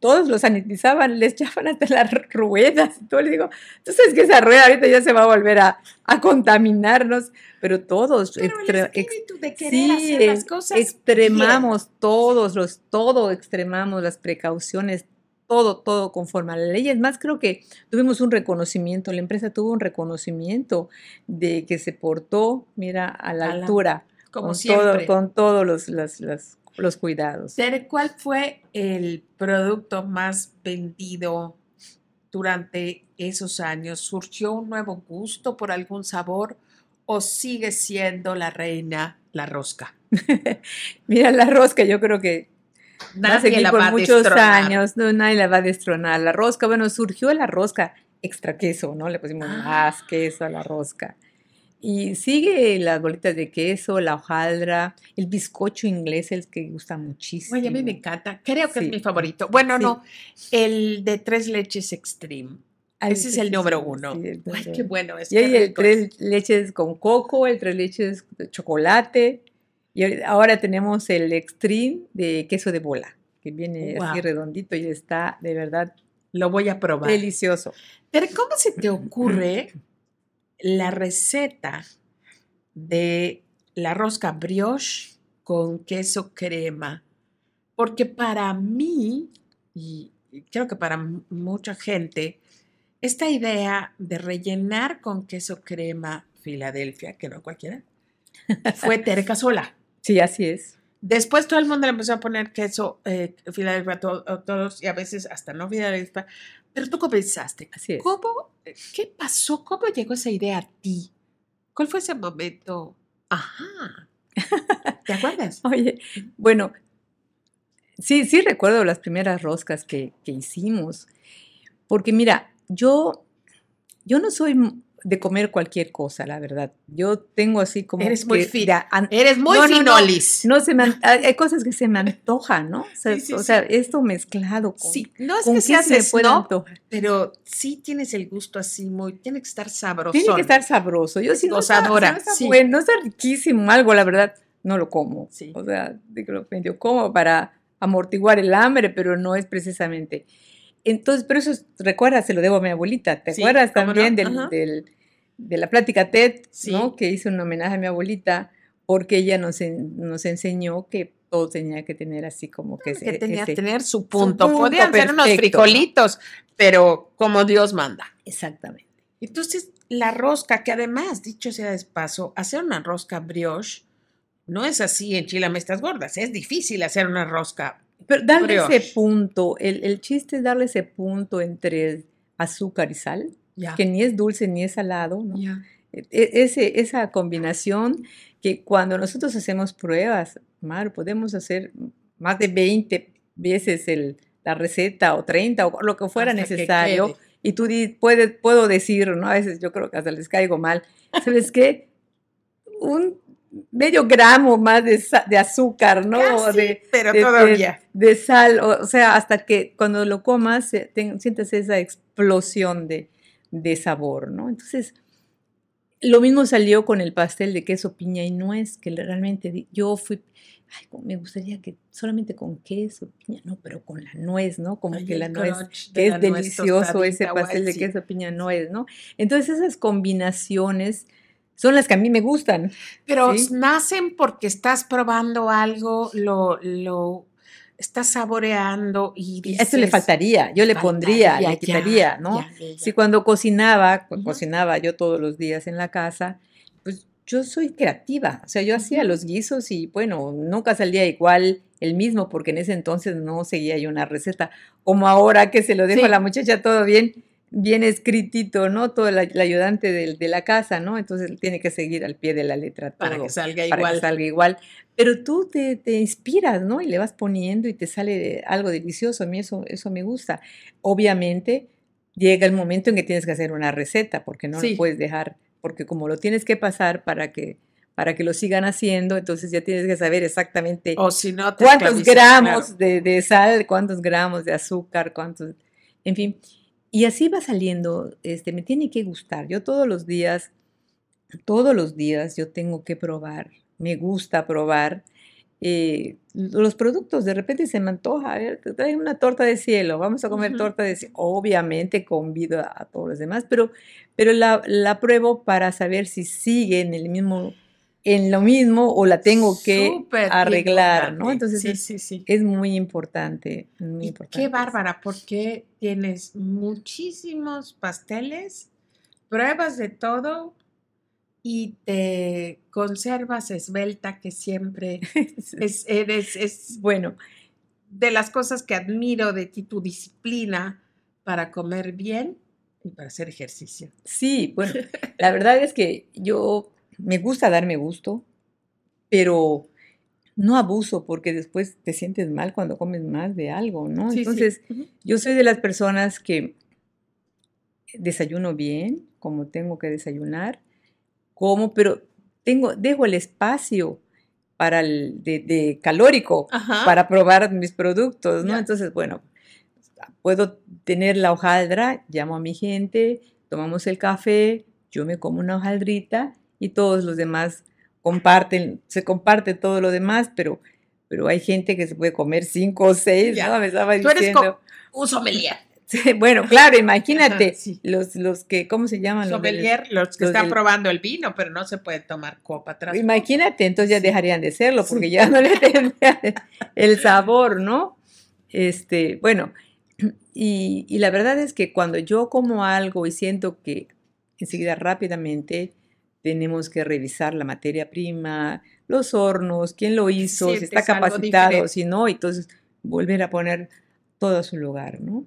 todos los sanitizaban, les echaban hasta las ruedas y todo. Les digo, tú sabes que esa rueda ahorita ya se va a volver a, contaminarnos, pero todos. Pero de querer hacer las cosas extremamos todos, los, todo extremamos las precauciones, todo, todo conforme a la ley. Es más, creo que tuvimos un reconocimiento, la empresa tuvo un reconocimiento de que se portó, mira, a la altura. como con siempre. Todo, con todos los, los, los los cuidados. ¿Cuál fue el producto más vendido durante esos años surgió un nuevo gusto por algún sabor o sigue siendo la reina la rosca? Mira, la rosca yo creo que va a seguir por muchos años, no, nadie la va a destronar. La rosca, bueno, surgió la rosca extra queso, ¿no? Le pusimos más ah. queso a la rosca. Y sigue las bolitas de queso, la hojaldra, el bizcocho inglés, el que gusta muchísimo. Oye, a mí me encanta. Creo que es mi favorito. Bueno, no, el de tres leches extreme. Ese es el número uno. Ay, qué bueno es. Y hay el tres leches con coco, el tres leches de chocolate. Y ahora tenemos el extreme de queso de bola, que viene así redondito y está de verdad. Lo voy a probar. Delicioso. Pero ¿cómo se te ocurre la receta de la rosca brioche con queso crema, porque para mí, y creo que para mucha gente, esta idea de rellenar con queso crema Filadelfia, que no cualquiera, fue terca sola. Sí, así es. Después todo el mundo le empezó a poner queso eh, Filadelfia a, todos y a veces hasta no Filadelfia, pero tú comenzaste. Así es. ¿Cómo, qué pasó? ¿Cómo llegó esa idea a ti? ¿Cuál fue ese momento? Ajá. ¿Te acuerdas? Oye, bueno, sí, sí recuerdo las primeras roscas que, que hicimos. Porque mira, yo, yo no soy de comer cualquier cosa, la verdad. Yo tengo así como... Eres muy fira. Eres muy no, finolis. No, se me, hay cosas que se me antojan, ¿no? O sea, esto mezclado con... Sí, no es que seas se pero sí tienes el gusto así muy... Tiene que estar sabroso. Tiene que estar sabroso. Yo sí. No está, no está riquísimo algo, la verdad, no lo como. O sea, digo, lo medio como para amortiguar el hambre, pero no es precisamente... Entonces, pero eso, recuerda, se lo debo a mi abuelita. ¿Te acuerdas también del, de la plática TED, ¿no? Que hizo un homenaje a mi abuelita porque ella nos, nos enseñó que todo tenía que tener así como que... Que tenía que tener su punto. Podían ser unos frijolitos, pero como Dios manda. Exactamente. Entonces, la rosca, que además, dicho sea de paso, hacer una rosca brioche no es así en Chile estas gordas, es difícil hacer una rosca pero darle ese punto, el, chiste es darle ese punto entre azúcar y sal, que ni es dulce ni es salado, ¿no? E, e, ese, esa combinación que cuando nosotros hacemos pruebas, Mar, podemos hacer más de 20 veces el, la receta o 30 o lo que fuera necesario. y tú puedes, puedo decir, ¿no? A veces yo creo que hasta les caigo mal. ¿Sabes qué? Un medio gramo más de, de azúcar, ¿no? de, pero todavía. De, sal, o, sea, hasta que cuando lo comas sientes esa explosión de, sabor, ¿no? Entonces, lo mismo salió con el pastel de queso, piña y nuez, que realmente yo fui, ay, me gustaría que solamente con queso, piña, no, pero con la nuez, ¿no? Como que la nuez, que es delicioso ese pastel de queso, piña, nuez, ¿no? Entonces, esas combinaciones son las que a mí me gustan. Pero nacen porque estás probando algo, lo, lo estás saboreando y dices, Eso le faltaría, yo le pondría, le quitaría, ¿no? Si cuando cocinaba, cocinaba yo todos los días en la casa, pues yo soy creativa, o sea, yo hacía los guisos y bueno, nunca salía igual el mismo porque en ese entonces no seguía yo una receta, como ahora que se lo dejo a la muchacha todo bien, bien escritito, ¿no? Todo el, ayudante de, la casa, ¿no? Entonces tiene que seguir al pie de la letra todo. Para que salga igual. Para que salga igual. Pero tú te, te, inspiras, ¿no? Y le vas poniendo y te sale algo delicioso. A mí eso, eso me gusta. Obviamente llega el momento en que tienes que hacer una receta, porque no lo puedes dejar, porque como lo tienes que pasar para que para que lo sigan haciendo, entonces ya tienes que saber exactamente o si no cuántos gramos de, de, sal, cuántos gramos de azúcar, cuántos, en fin. Y así va saliendo, este, me tiene que gustar. Yo todos los días, todos los días yo tengo que probar, me gusta probar eh, los productos. De repente se me antoja, a ver, te traen una torta de cielo, vamos a comer torta de cielo. Obviamente convido a, todos los demás, pero, pero la, la, pruebo para saber si sigue en el mismo en lo mismo o la tengo que arreglar, ¿no? Entonces es, muy importante, Qué bárbara, porque tienes muchísimos pasteles, pruebas de todo y te conservas esbelta, que siempre es, eres, es, bueno, de las cosas que admiro de ti, tu disciplina para comer bien Y para hacer ejercicio. Sí, bueno, la verdad es que yo me gusta darme gusto, pero no abuso porque después te sientes mal cuando comes más de algo, ¿no? Sí, sí. Entonces, yo soy de las personas que desayuno bien, como tengo que desayunar, como, pero tengo, dejo el espacio para el de, de calórico Ajá. para probar mis productos, ¿no? Entonces, bueno, puedo tener la hojaldra, llamo a mi gente, tomamos el café, yo me como una hojaldrita y todos los demás comparten, se comparte todo lo demás, pero, pero hay gente que se puede comer cinco o seis, Ya. ¿no? Me estaba Tú eres diciendo. co- un sommelier. Sí, bueno, claro, imagínate, Ajá, sí. los, los que, ¿cómo se llaman? Sommelier, los que los están del- probando el vino, pero no se puede tomar copa atrás. Imagínate, entonces ya Sí. dejarían de serlo porque ya no le tendrían el sabor, ¿no? Este, bueno, y, y la verdad es que cuando yo como algo y siento que enseguida rápidamente tenemos que revisar la materia prima, los hornos, quién lo hizo, si está capacitado, si no, entonces volver a poner todo a su lugar, ¿no?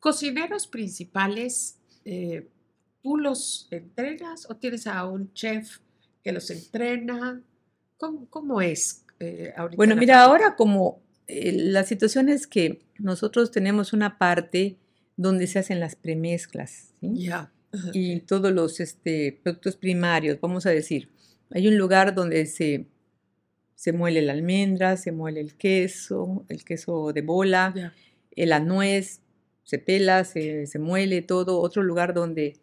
Cocineros principales, eh, ¿tú los entrenas o tienes a un chef que los entrena? ¿Cómo, cómo es eh, ahorita? Bueno, mira, ahora como eh, la situación es que nosotros tenemos una parte donde se hacen las premezclas, ¿sí? Ya. Y todos los este, productos primarios, vamos a decir. Hay un lugar donde se, se muele la almendra, se muele el queso, el queso de bola, Ya. eh, la nuez, se pela, se, se muele todo. Otro lugar donde,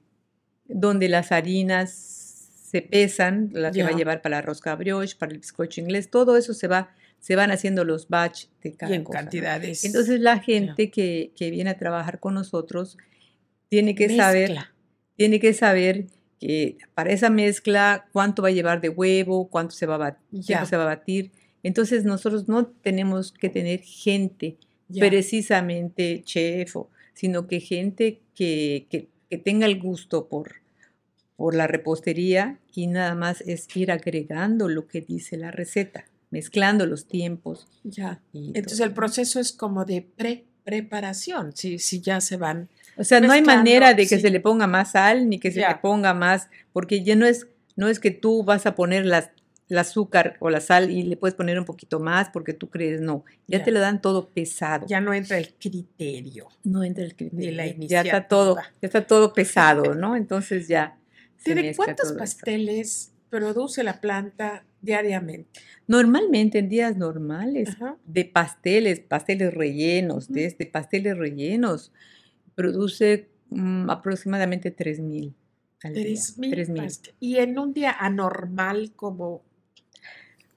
donde las harinas se pesan, las que va a llevar para la rosca brioche, para el bizcocho inglés, todo eso se va, se van haciendo los batch de cada Y en cosa, ¿no? cantidades. Entonces la gente que, que viene a trabajar con nosotros tiene que saber mezcla. Tiene que saber que para esa mezcla cuánto va a llevar de huevo, cuánto se va a, se va batir. Entonces nosotros no tenemos que tener gente precisamente chef, sino que gente que, que- que tenga el gusto por, por la repostería y nada más es ir agregando lo que dice la receta, mezclando los tiempos. Ya. Entonces todo. el proceso es como de pre preparación, si, si ya se van. O sea, no hay manera de que sí. se le ponga más sal ni que se le ponga más, porque ya no es, no es que tú vas a poner las, el azúcar o la sal y le puedes poner un poquito más porque tú crees, no, ya, Ya. te lo dan todo pesado. Ya no entra el criterio. no entra el criterio. la ya está todo, ya está todo pesado, ¿no? Entonces ya. ¿De cuántos pasteles produce la planta diariamente? Normalmente en días normales, Ajá. de pasteles, pasteles rellenos, Ujú. desde pasteles rellenos, produce mm, aproximadamente 3.000 al día. Tres mil 3,000. past- Y en un día anormal como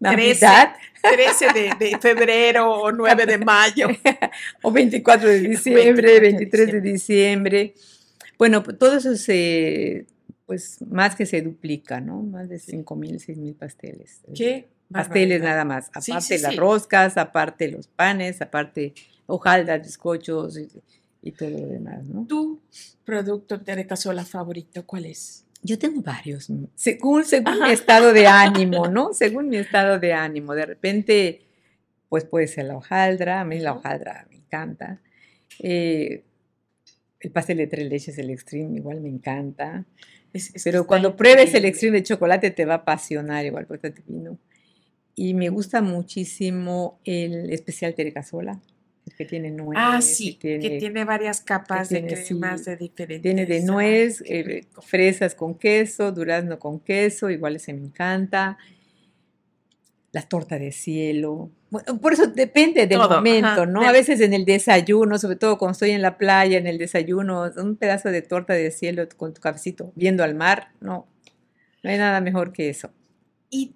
Navidad 13 de, de febrero o 9 de mayo. o 24 de diciembre, 24 de 23 de diciembre. Bueno, pues, todo eso se, pues más que se duplica, ¿no? Más de 5 mil, 6 mil pasteles. ¿Qué? Pasteles barbaridad. nada más. Sí, Aparte sí, las sí. roscas, aparte los panes, aparte hojaldras, bizcochos y, todo lo demás, ¿no? ¿Tu producto de casola favorito cuál es? Yo tengo varios, según, según mi estado de ánimo, ¿no? Según mi estado de ánimo. De repente, pues puede ser la hojaldra, a mí la hojaldra me encanta. Eh, el pastel de tres leches, el extreme, igual me encanta. Es- es Pero cuando pruebes el extreme de chocolate te va a apasionar, igual porque está divino. Y me gusta muchísimo el especial Terecasola, que tiene nuez. Ah, sí, tiene, que tiene varias capas de tiene, sí, cremas de diferentes. tiene de nuez, eh, fresas con queso, durazno con queso, igual ese me encanta. La torta de cielo. Bueno, por eso depende del Todo, momento, ajá, ¿no? de- A veces en el desayuno, sobre todo cuando estoy en la playa, en el desayuno, un pedazo de torta de cielo con tu cafecito, viendo al mar, no, no hay nada mejor que eso. Y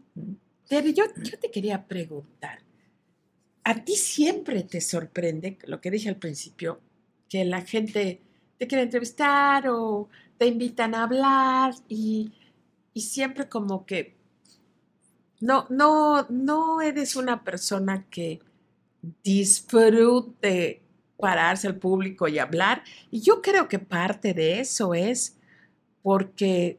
Tere, yo, yo te quería preguntar, ¿a ti siempre te sorprende lo que dije al principio, que la gente te quiere entrevistar o te invitan a hablar y, y siempre como que no, no, no eres una persona que disfrute pararse al público y hablar? Y yo creo que parte de eso es porque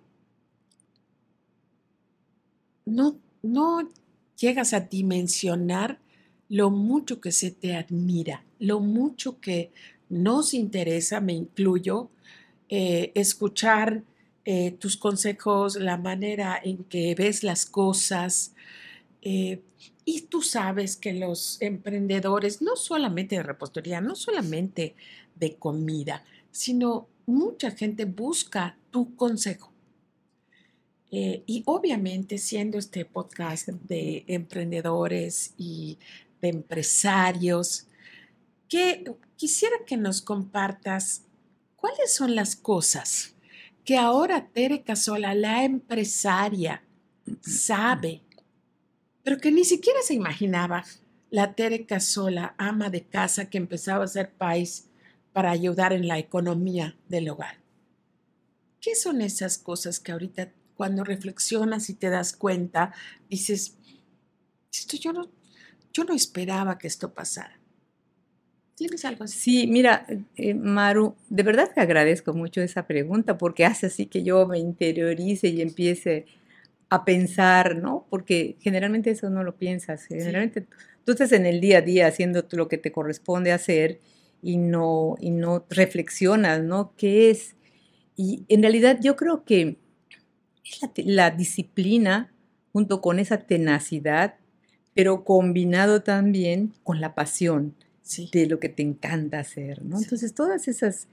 no, no llegas a dimensionar lo mucho que se te admira, lo mucho que nos interesa, me incluyo, eh, escuchar eh, tus consejos, la manera en que ves las cosas. Eh, y tú sabes que los emprendedores, no solamente de repostería, no solamente de comida, sino mucha gente busca tu consejo. y obviamente siendo este podcast de emprendedores y de empresarios, que quisiera que nos compartas cuáles son las cosas que ahora Tere Casola, la empresaria, sabe, pero que ni siquiera se imaginaba la Tere Casola, ama de casa que empezaba a ser país para ayudar en la economía del hogar. ¿Qué son esas cosas que ahorita cuando reflexionas y te das cuenta, dices, esto yo no, yo no esperaba que esto pasara? ¿Tienes algo así? Sí, mira, eh, Maru, de verdad te agradezco mucho esa pregunta porque hace así que yo me interiorice y empiece a pensar, ¿no? Porque generalmente eso no lo piensas. Generalmente tú estás en el día a día haciendo lo que te corresponde hacer y no, y no reflexionas, ¿no? ¿Qué es? Y en realidad yo creo que es la disciplina junto con esa tenacidad, pero combinado también con la pasión de lo que te encanta hacer, ¿no? Entonces, todas esas,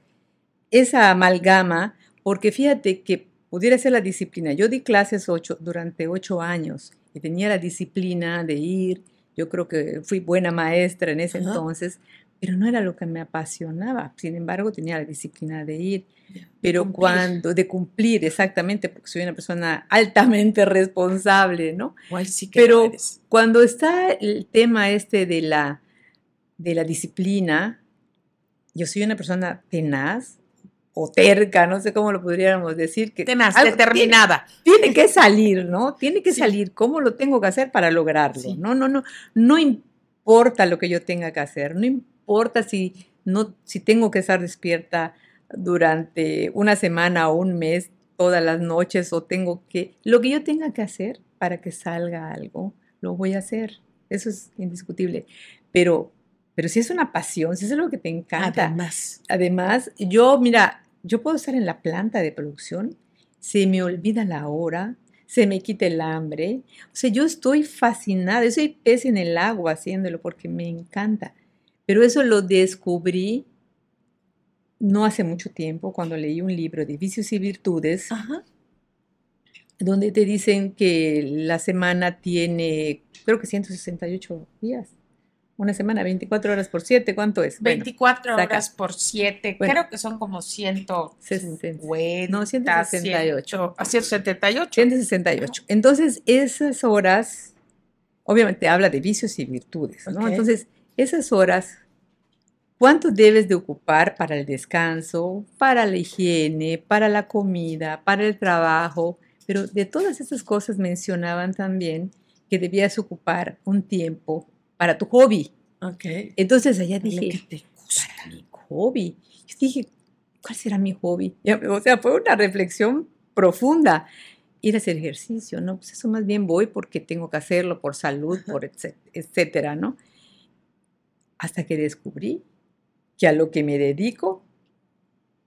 esa amalgama, porque fíjate que pudiera ser la disciplina. Yo di clases ocho, durante ocho años y tenía la disciplina de ir, yo creo que fui buena maestra en ese entonces, pero no era lo que me apasionaba. Sin embargo, tenía la disciplina de ir. Pero cuando, de cumplir exactamente, porque soy una persona altamente responsable, ¿no? sí que pero cuando está el tema este de la de la disciplina, yo soy una persona tenaz o terca, no sé cómo lo podríamos decir. Que tenaz, determinada. Tiene, que salir, ¿no? Tiene que salir. ¿Cómo lo tengo que hacer para lograrlo? No, no, no. No importa lo que yo tenga que hacer. No importa si, no, si tengo que estar despierta durante una semana o un mes, todas las noches, o tengo que... Lo que yo tenga que hacer para que salga algo, lo voy a hacer. Eso es indiscutible. Pero pero si es una pasión, si es algo que te encanta. Además. Además, yo, mira, yo puedo estar en la planta de producción, se me olvida la hora, se me quita el hambre. O sea, yo estoy fascinada, yo soy pez en el agua haciéndolo porque me encanta. Pero eso lo descubrí no hace mucho tiempo, cuando leí un libro de vicios y virtudes, donde te dicen que la semana tiene, creo que 168 días. Una semana, 24 horas por 7, ¿cuánto es? 24 horas por 7, creo que son como 150. No, 168. A 178. 168. Entonces, esas horas, obviamente habla de vicios y virtudes, ¿no? Entonces, esas horas, ¿cuánto debes de ocupar para el descanso, para la higiene, para la comida, para el trabajo? Pero de todas esas cosas mencionaban también que debías ocupar un tiempo para tu hobby. Okay. Entonces allá dije, te para mi hobby. Yo dije, ¿cuál será mi hobby? O sea, fue una reflexión profunda. Ir a hacer ejercicio, ¿no? Pues eso más bien voy porque tengo que hacerlo por salud, por etcétera, ¿no? Hasta que descubrí que a lo que me dedico,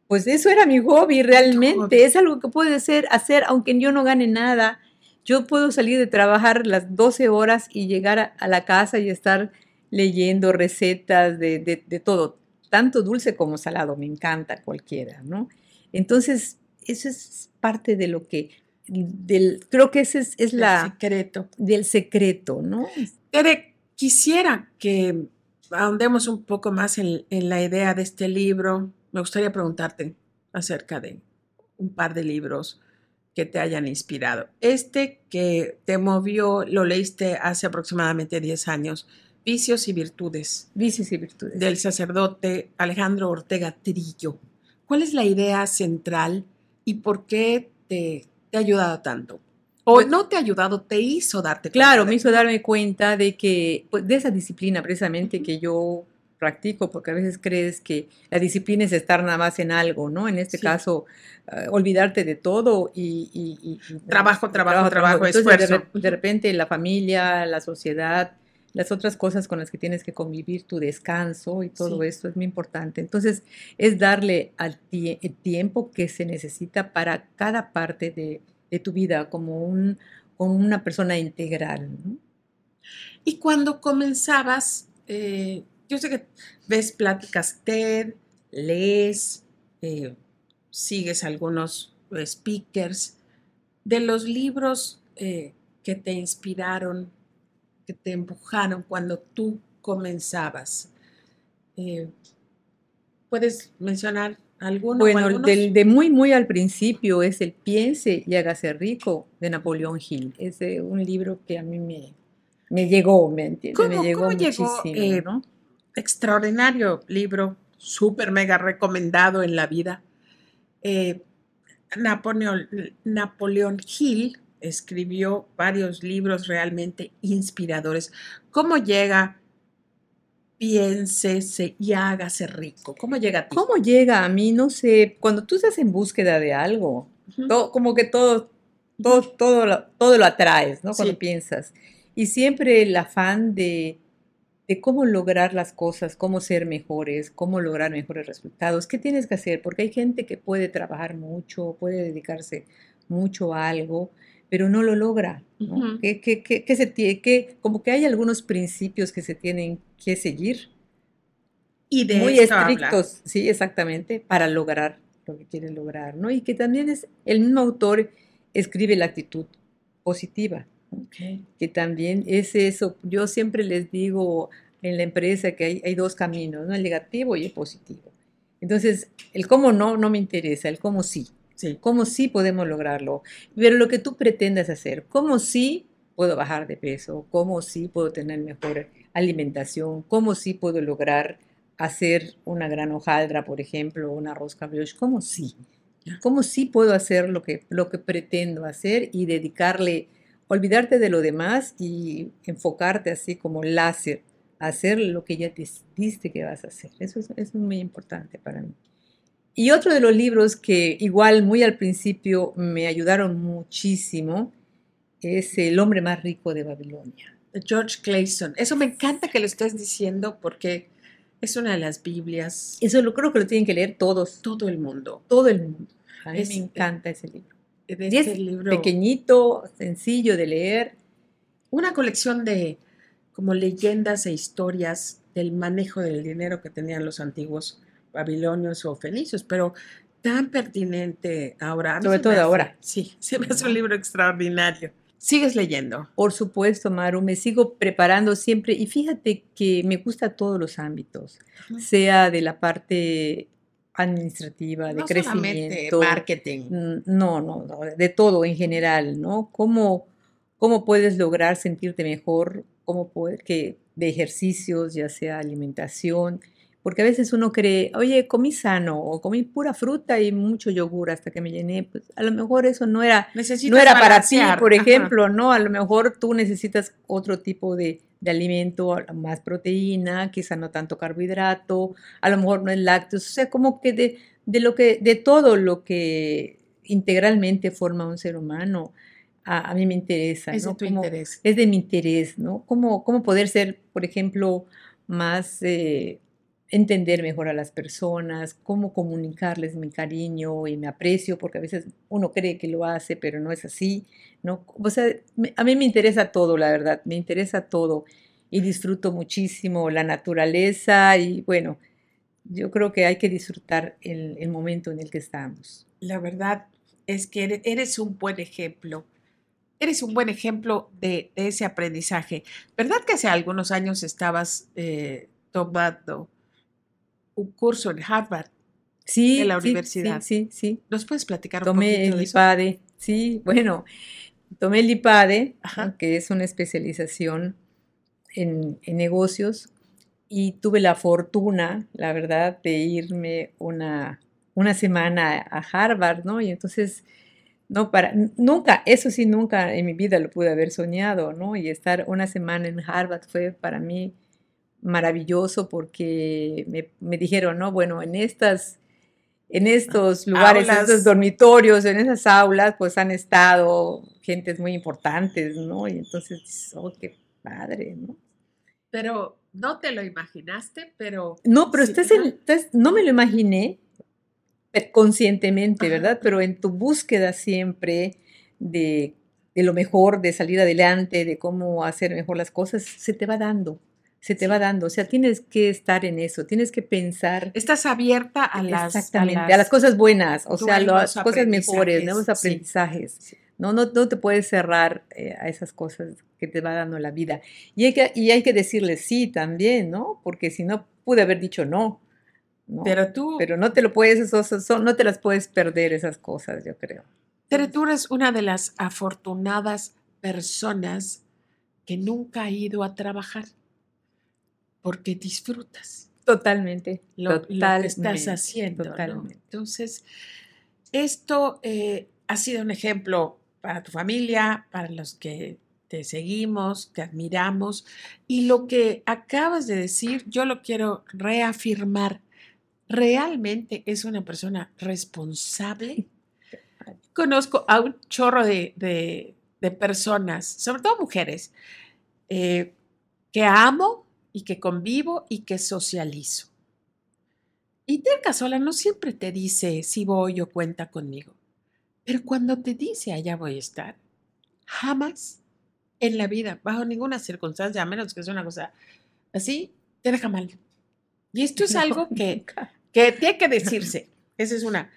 pues eso era mi hobby realmente. Es algo que puedo hacer, hacer aunque yo no gane nada, yo puedo salir de trabajar las 12 horas y llegar a, la casa y estar leyendo recetas de, de, todo, tanto dulce como salado, me encanta cualquiera, ¿no? Entonces, eso es parte de lo que, del, creo que ese es, es la... secreto. Del secreto, ¿no? Tere, quisiera que ahondemos un poco más en, en la idea de este libro. Me gustaría preguntarte acerca de un par de libros que te hayan inspirado. Este que te movió, lo leíste hace aproximadamente 10 años, Vicios y Virtudes. Vicios y Virtudes. Del sacerdote Alejandro Ortega Trillo. ¿Cuál es la idea central y por qué te, te ha ayudado tanto? O pues no te ha ayudado, te hizo darte cuenta. Claro, me hizo darme cuenta de que, pues, de esa disciplina precisamente que yo practico, porque a veces crees que la disciplina es estar nada más en algo, ¿no? En este caso, eh, olvidarte de todo y, trabajo, trabajo, trabajo, esfuerzo. De, repente la familia, la sociedad, las otras cosas con las que tienes que convivir, tu descanso y todo esto es muy importante. Entonces, es darle al el tiempo que se necesita para cada parte de, tu vida como, un, como una persona integral. Y cuando comenzabas, eh, yo sé que ves pláticas TED, lees, eh, sigues algunos speakers, de los libros eh, que te inspiraron, que te empujaron cuando tú comenzabas. ¿Puedes mencionar alguno? Bueno, del, de muy, muy al principio es el Piense y hágase rico de Napoleón Hill. Es un libro que a mí me, me llegó, ¿me entiendes? me llegó muchísimo, eh, ¿no? Extraordinario libro, súper mega recomendado en la vida. Eh, Napoleón, Napoleón Hill escribió varios libros realmente inspiradores. ¿Cómo llega? Piénsese y hágase rico. ¿Cómo llega a ti? ¿Cómo llega a mí? No sé, cuando tú estás en búsqueda de algo, como que todo, todo, todo, lo, todo lo atraes, ¿no? Cuando piensas. Y siempre el afán de, cómo lograr las cosas, cómo ser mejores, cómo lograr mejores resultados. ¿Qué tienes que hacer? Porque hay gente que puede trabajar mucho, puede dedicarse mucho a algo, pero no lo logra. que, se tiene, que, como que hay algunos principios que se tienen que seguir. Y de muy estrictos, sí, exactamente, para lograr lo que quieren lograr, ¿no? Y que también es, el mismo autor escribe la actitud positiva. Que también es eso. Yo siempre les digo en la empresa que hay, dos caminos, ¿no? el negativo y el positivo. Entonces, el cómo no, no me interesa, el cómo sí. Sí. Cómo sí podemos lograrlo. Pero lo que tú pretendas hacer, cómo sí puedo bajar de peso, cómo sí puedo tener mejor alimentación, cómo sí puedo lograr hacer una gran hojaldra, por ejemplo, una rosca brioche, cómo sí. Cómo sí puedo hacer lo que, lo que pretendo hacer y dedicarle olvidarte de lo demás y enfocarte así como láser, a hacer lo que ya te diste que vas a hacer. Eso es, muy importante para mí. Y otro de los libros que igual muy al principio me ayudaron muchísimo es El hombre más rico de Babilonia. George Clayson. Eso me encanta que lo estés diciendo porque es una de las Biblias. Eso lo creo que lo tienen que leer todos. Todo el mundo. Todo el mundo. A mí me encanta ese libro este libro. Pequeñito, sencillo de leer. Una colección de como leyendas e historias del manejo del dinero que tenían los antiguos babilonios o fenicios, pero tan pertinente ahora. Sobre todo ahora. Sí, se me hace un libro extraordinario. ¿Sigues leyendo? Por supuesto, Maru, me sigo preparando siempre y fíjate que me gusta todos los ámbitos, sea de la parte administrativa, de crecimiento. marketing. No, no, no, de todo en general, ¿no? ¿Cómo, cómo puedes lograr sentirte mejor? ¿Cómo puedes, que de ejercicios, ya sea alimentación? Porque a veces uno cree, oye, comí sano o comí pura fruta y mucho yogur hasta que me llené. Pues a lo mejor eso no era, no era para ti, por ejemplo, ¿no? A lo mejor tú necesitas otro tipo de, de alimento, más proteína, quizá no tanto carbohidrato, a lo mejor no es lácteos, o sea, como que de, de, lo que, de todo lo que integralmente forma un ser humano, a, mí me interesa. Es de tu interés. Es de mi interés, ¿no? Cómo, cómo poder ser, por ejemplo, más... Eh, entender mejor a las personas, cómo comunicarles mi cariño y mi aprecio, porque a veces uno cree que lo hace, pero no es así, ¿no? O sea, a mí me interesa todo, la verdad, me interesa todo y disfruto muchísimo la naturaleza y bueno, yo creo que hay que disfrutar el, momento en el que estamos. La verdad es que eres un buen ejemplo. Eres un buen ejemplo de, ese aprendizaje. ¿Verdad que hace algunos años estabas eh, tomando un curso en Harvard. Sí, en la universidad. Sí, sí, ¿Nos puedes platicar un tomé el IPADE, sí, bueno, tomé el IPADE, que es una especialización en, negocios, y tuve la fortuna, la verdad, de irme una, una semana a Harvard, ¿no? Y entonces, no, para, nunca, eso sí, nunca en mi vida lo pude haber soñado, ¿no? Y estar una semana en Harvard fue para mí maravilloso porque me, dijeron, no, bueno, en estas, en estos lugares, en estos dormitorios, en esas aulas, pues han estado gentes muy importantes, ¿no? Y entonces, oh, qué padre, ¿no? pero no te lo imaginaste, pero... No, pero estás en, no me lo imaginé conscientemente, ¿verdad? Pero en tu búsqueda siempre de, de, lo mejor, de salir adelante, de cómo hacer mejor las cosas, se te va dando, se te va dando. O sea, tienes que estar en eso, tienes que pensar. Estás abierta a las, Exactamente, a las, cosas buenas, o sea, a las cosas mejores, nuevos aprendizajes. No, no, no te puedes cerrar eh, a esas cosas que te va dando la vida. Y hay que, y hay que decirle sí también, ¿no? Porque si no, pude haber dicho no. Pero tú... Pero no te lo puedes, no te las puedes perder esas cosas, yo creo. Pero tú eres una de las afortunadas personas que nunca ha ido a trabajar porque disfrutas. Totalmente. Lo, que estás haciendo. Totalmente. Entonces, esto eh, ha sido un ejemplo para tu familia, para los que te seguimos, te admiramos. Y lo que acabas de decir, yo lo quiero reafirmar. Realmente es una persona responsable. Conozco a un chorro de, personas, sobre todo mujeres, eh, que amo y que convivo y que socializo. Y Tia sola no siempre te dice si voy o cuenta conmigo, pero cuando te dice allá voy a estar, jamás en la vida, bajo ninguna circunstancia, a menos que sea una cosa así, te deja mal. Y esto es algo que, que tiene que decirse. Esa es una.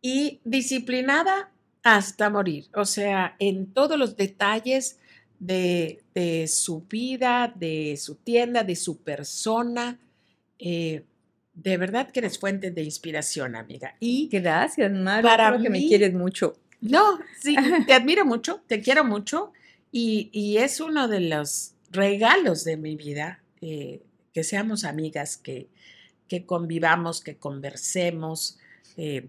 Y disciplinada hasta morir. O sea, en todos los detalles de, su vida, de su tienda, de su persona. Eh, de verdad que eres fuente de inspiración, amiga. Y gracias, Mara. Para que me quieres mucho. No, sí, te admiro mucho, te quiero mucho y, es uno de los regalos de mi vida eh, que seamos amigas, que, que, convivamos, que conversemos. Eh,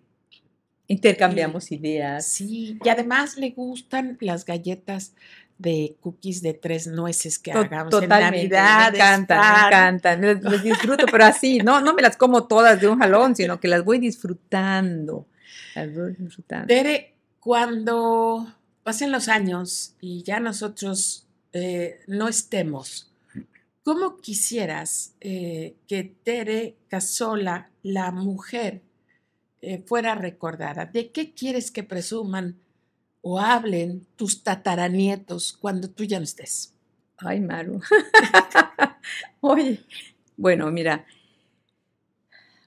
Intercambiamos ideas. Sí, y además le gustan las galletas de cookies de tres nueces que hagamos en Navidad. Me encantan, me encantan. Las, disfruto, pero así, no, no me las como todas de un jalón, sino que las voy disfrutando. Las voy disfrutando. Tere, cuando pasen los años y ya nosotros eh, no estemos, ¿cómo quisieras eh, que Tere Casola, la mujer, eh, fuera recordada? ¿De qué quieres que presuman o hablen tus tataranietos cuando tú ya no estés? Ay, Maru. Oye, bueno, mira,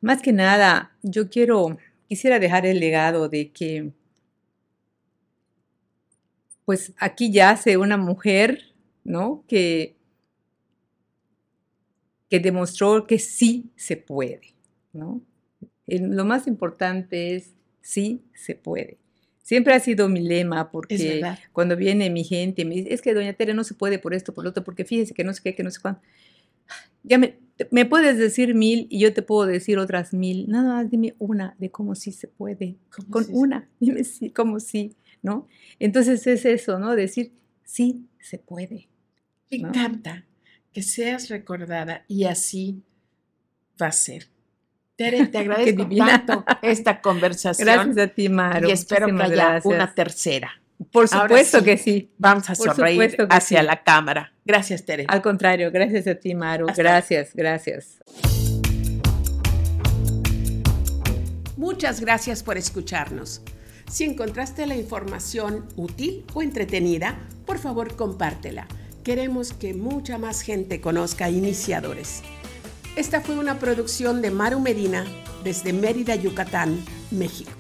más que nada, yo quiero, quisiera dejar el legado de que pues aquí yace una mujer, ¿no? Que, que demostró que sí se puede, ¿no? lo más importante es sí se puede. Siempre ha sido mi lema porque cuando viene mi gente me dice, es que doña Tere no se puede por esto, por lo otro, porque fíjese que no sé qué, que no sé cuándo. Ya me, me puedes decir mil y yo te puedo decir otras mil. Nada más dime una de cómo sí se puede. Con una, dime sí, cómo sí. ¿no? Entonces es eso, ¿no? Decir, sí, se puede. Me encanta que seas recordada y así va a ser. Tere, te agradezco tanto esta conversación. Gracias a ti, Maru. Y espero que haya una tercera. Por supuesto que sí. Vamos a sonreír hacia la cámara. Gracias, Tere. Al contrario, gracias a ti, Maru. gracias, gracias. Muchas gracias por escucharnos. Si encontraste la información útil o entretenida, por favor compártela. Queremos que mucha más gente conozca iniciadores. Esta fue una producción de Maru Medina desde Mérida, Yucatán, México.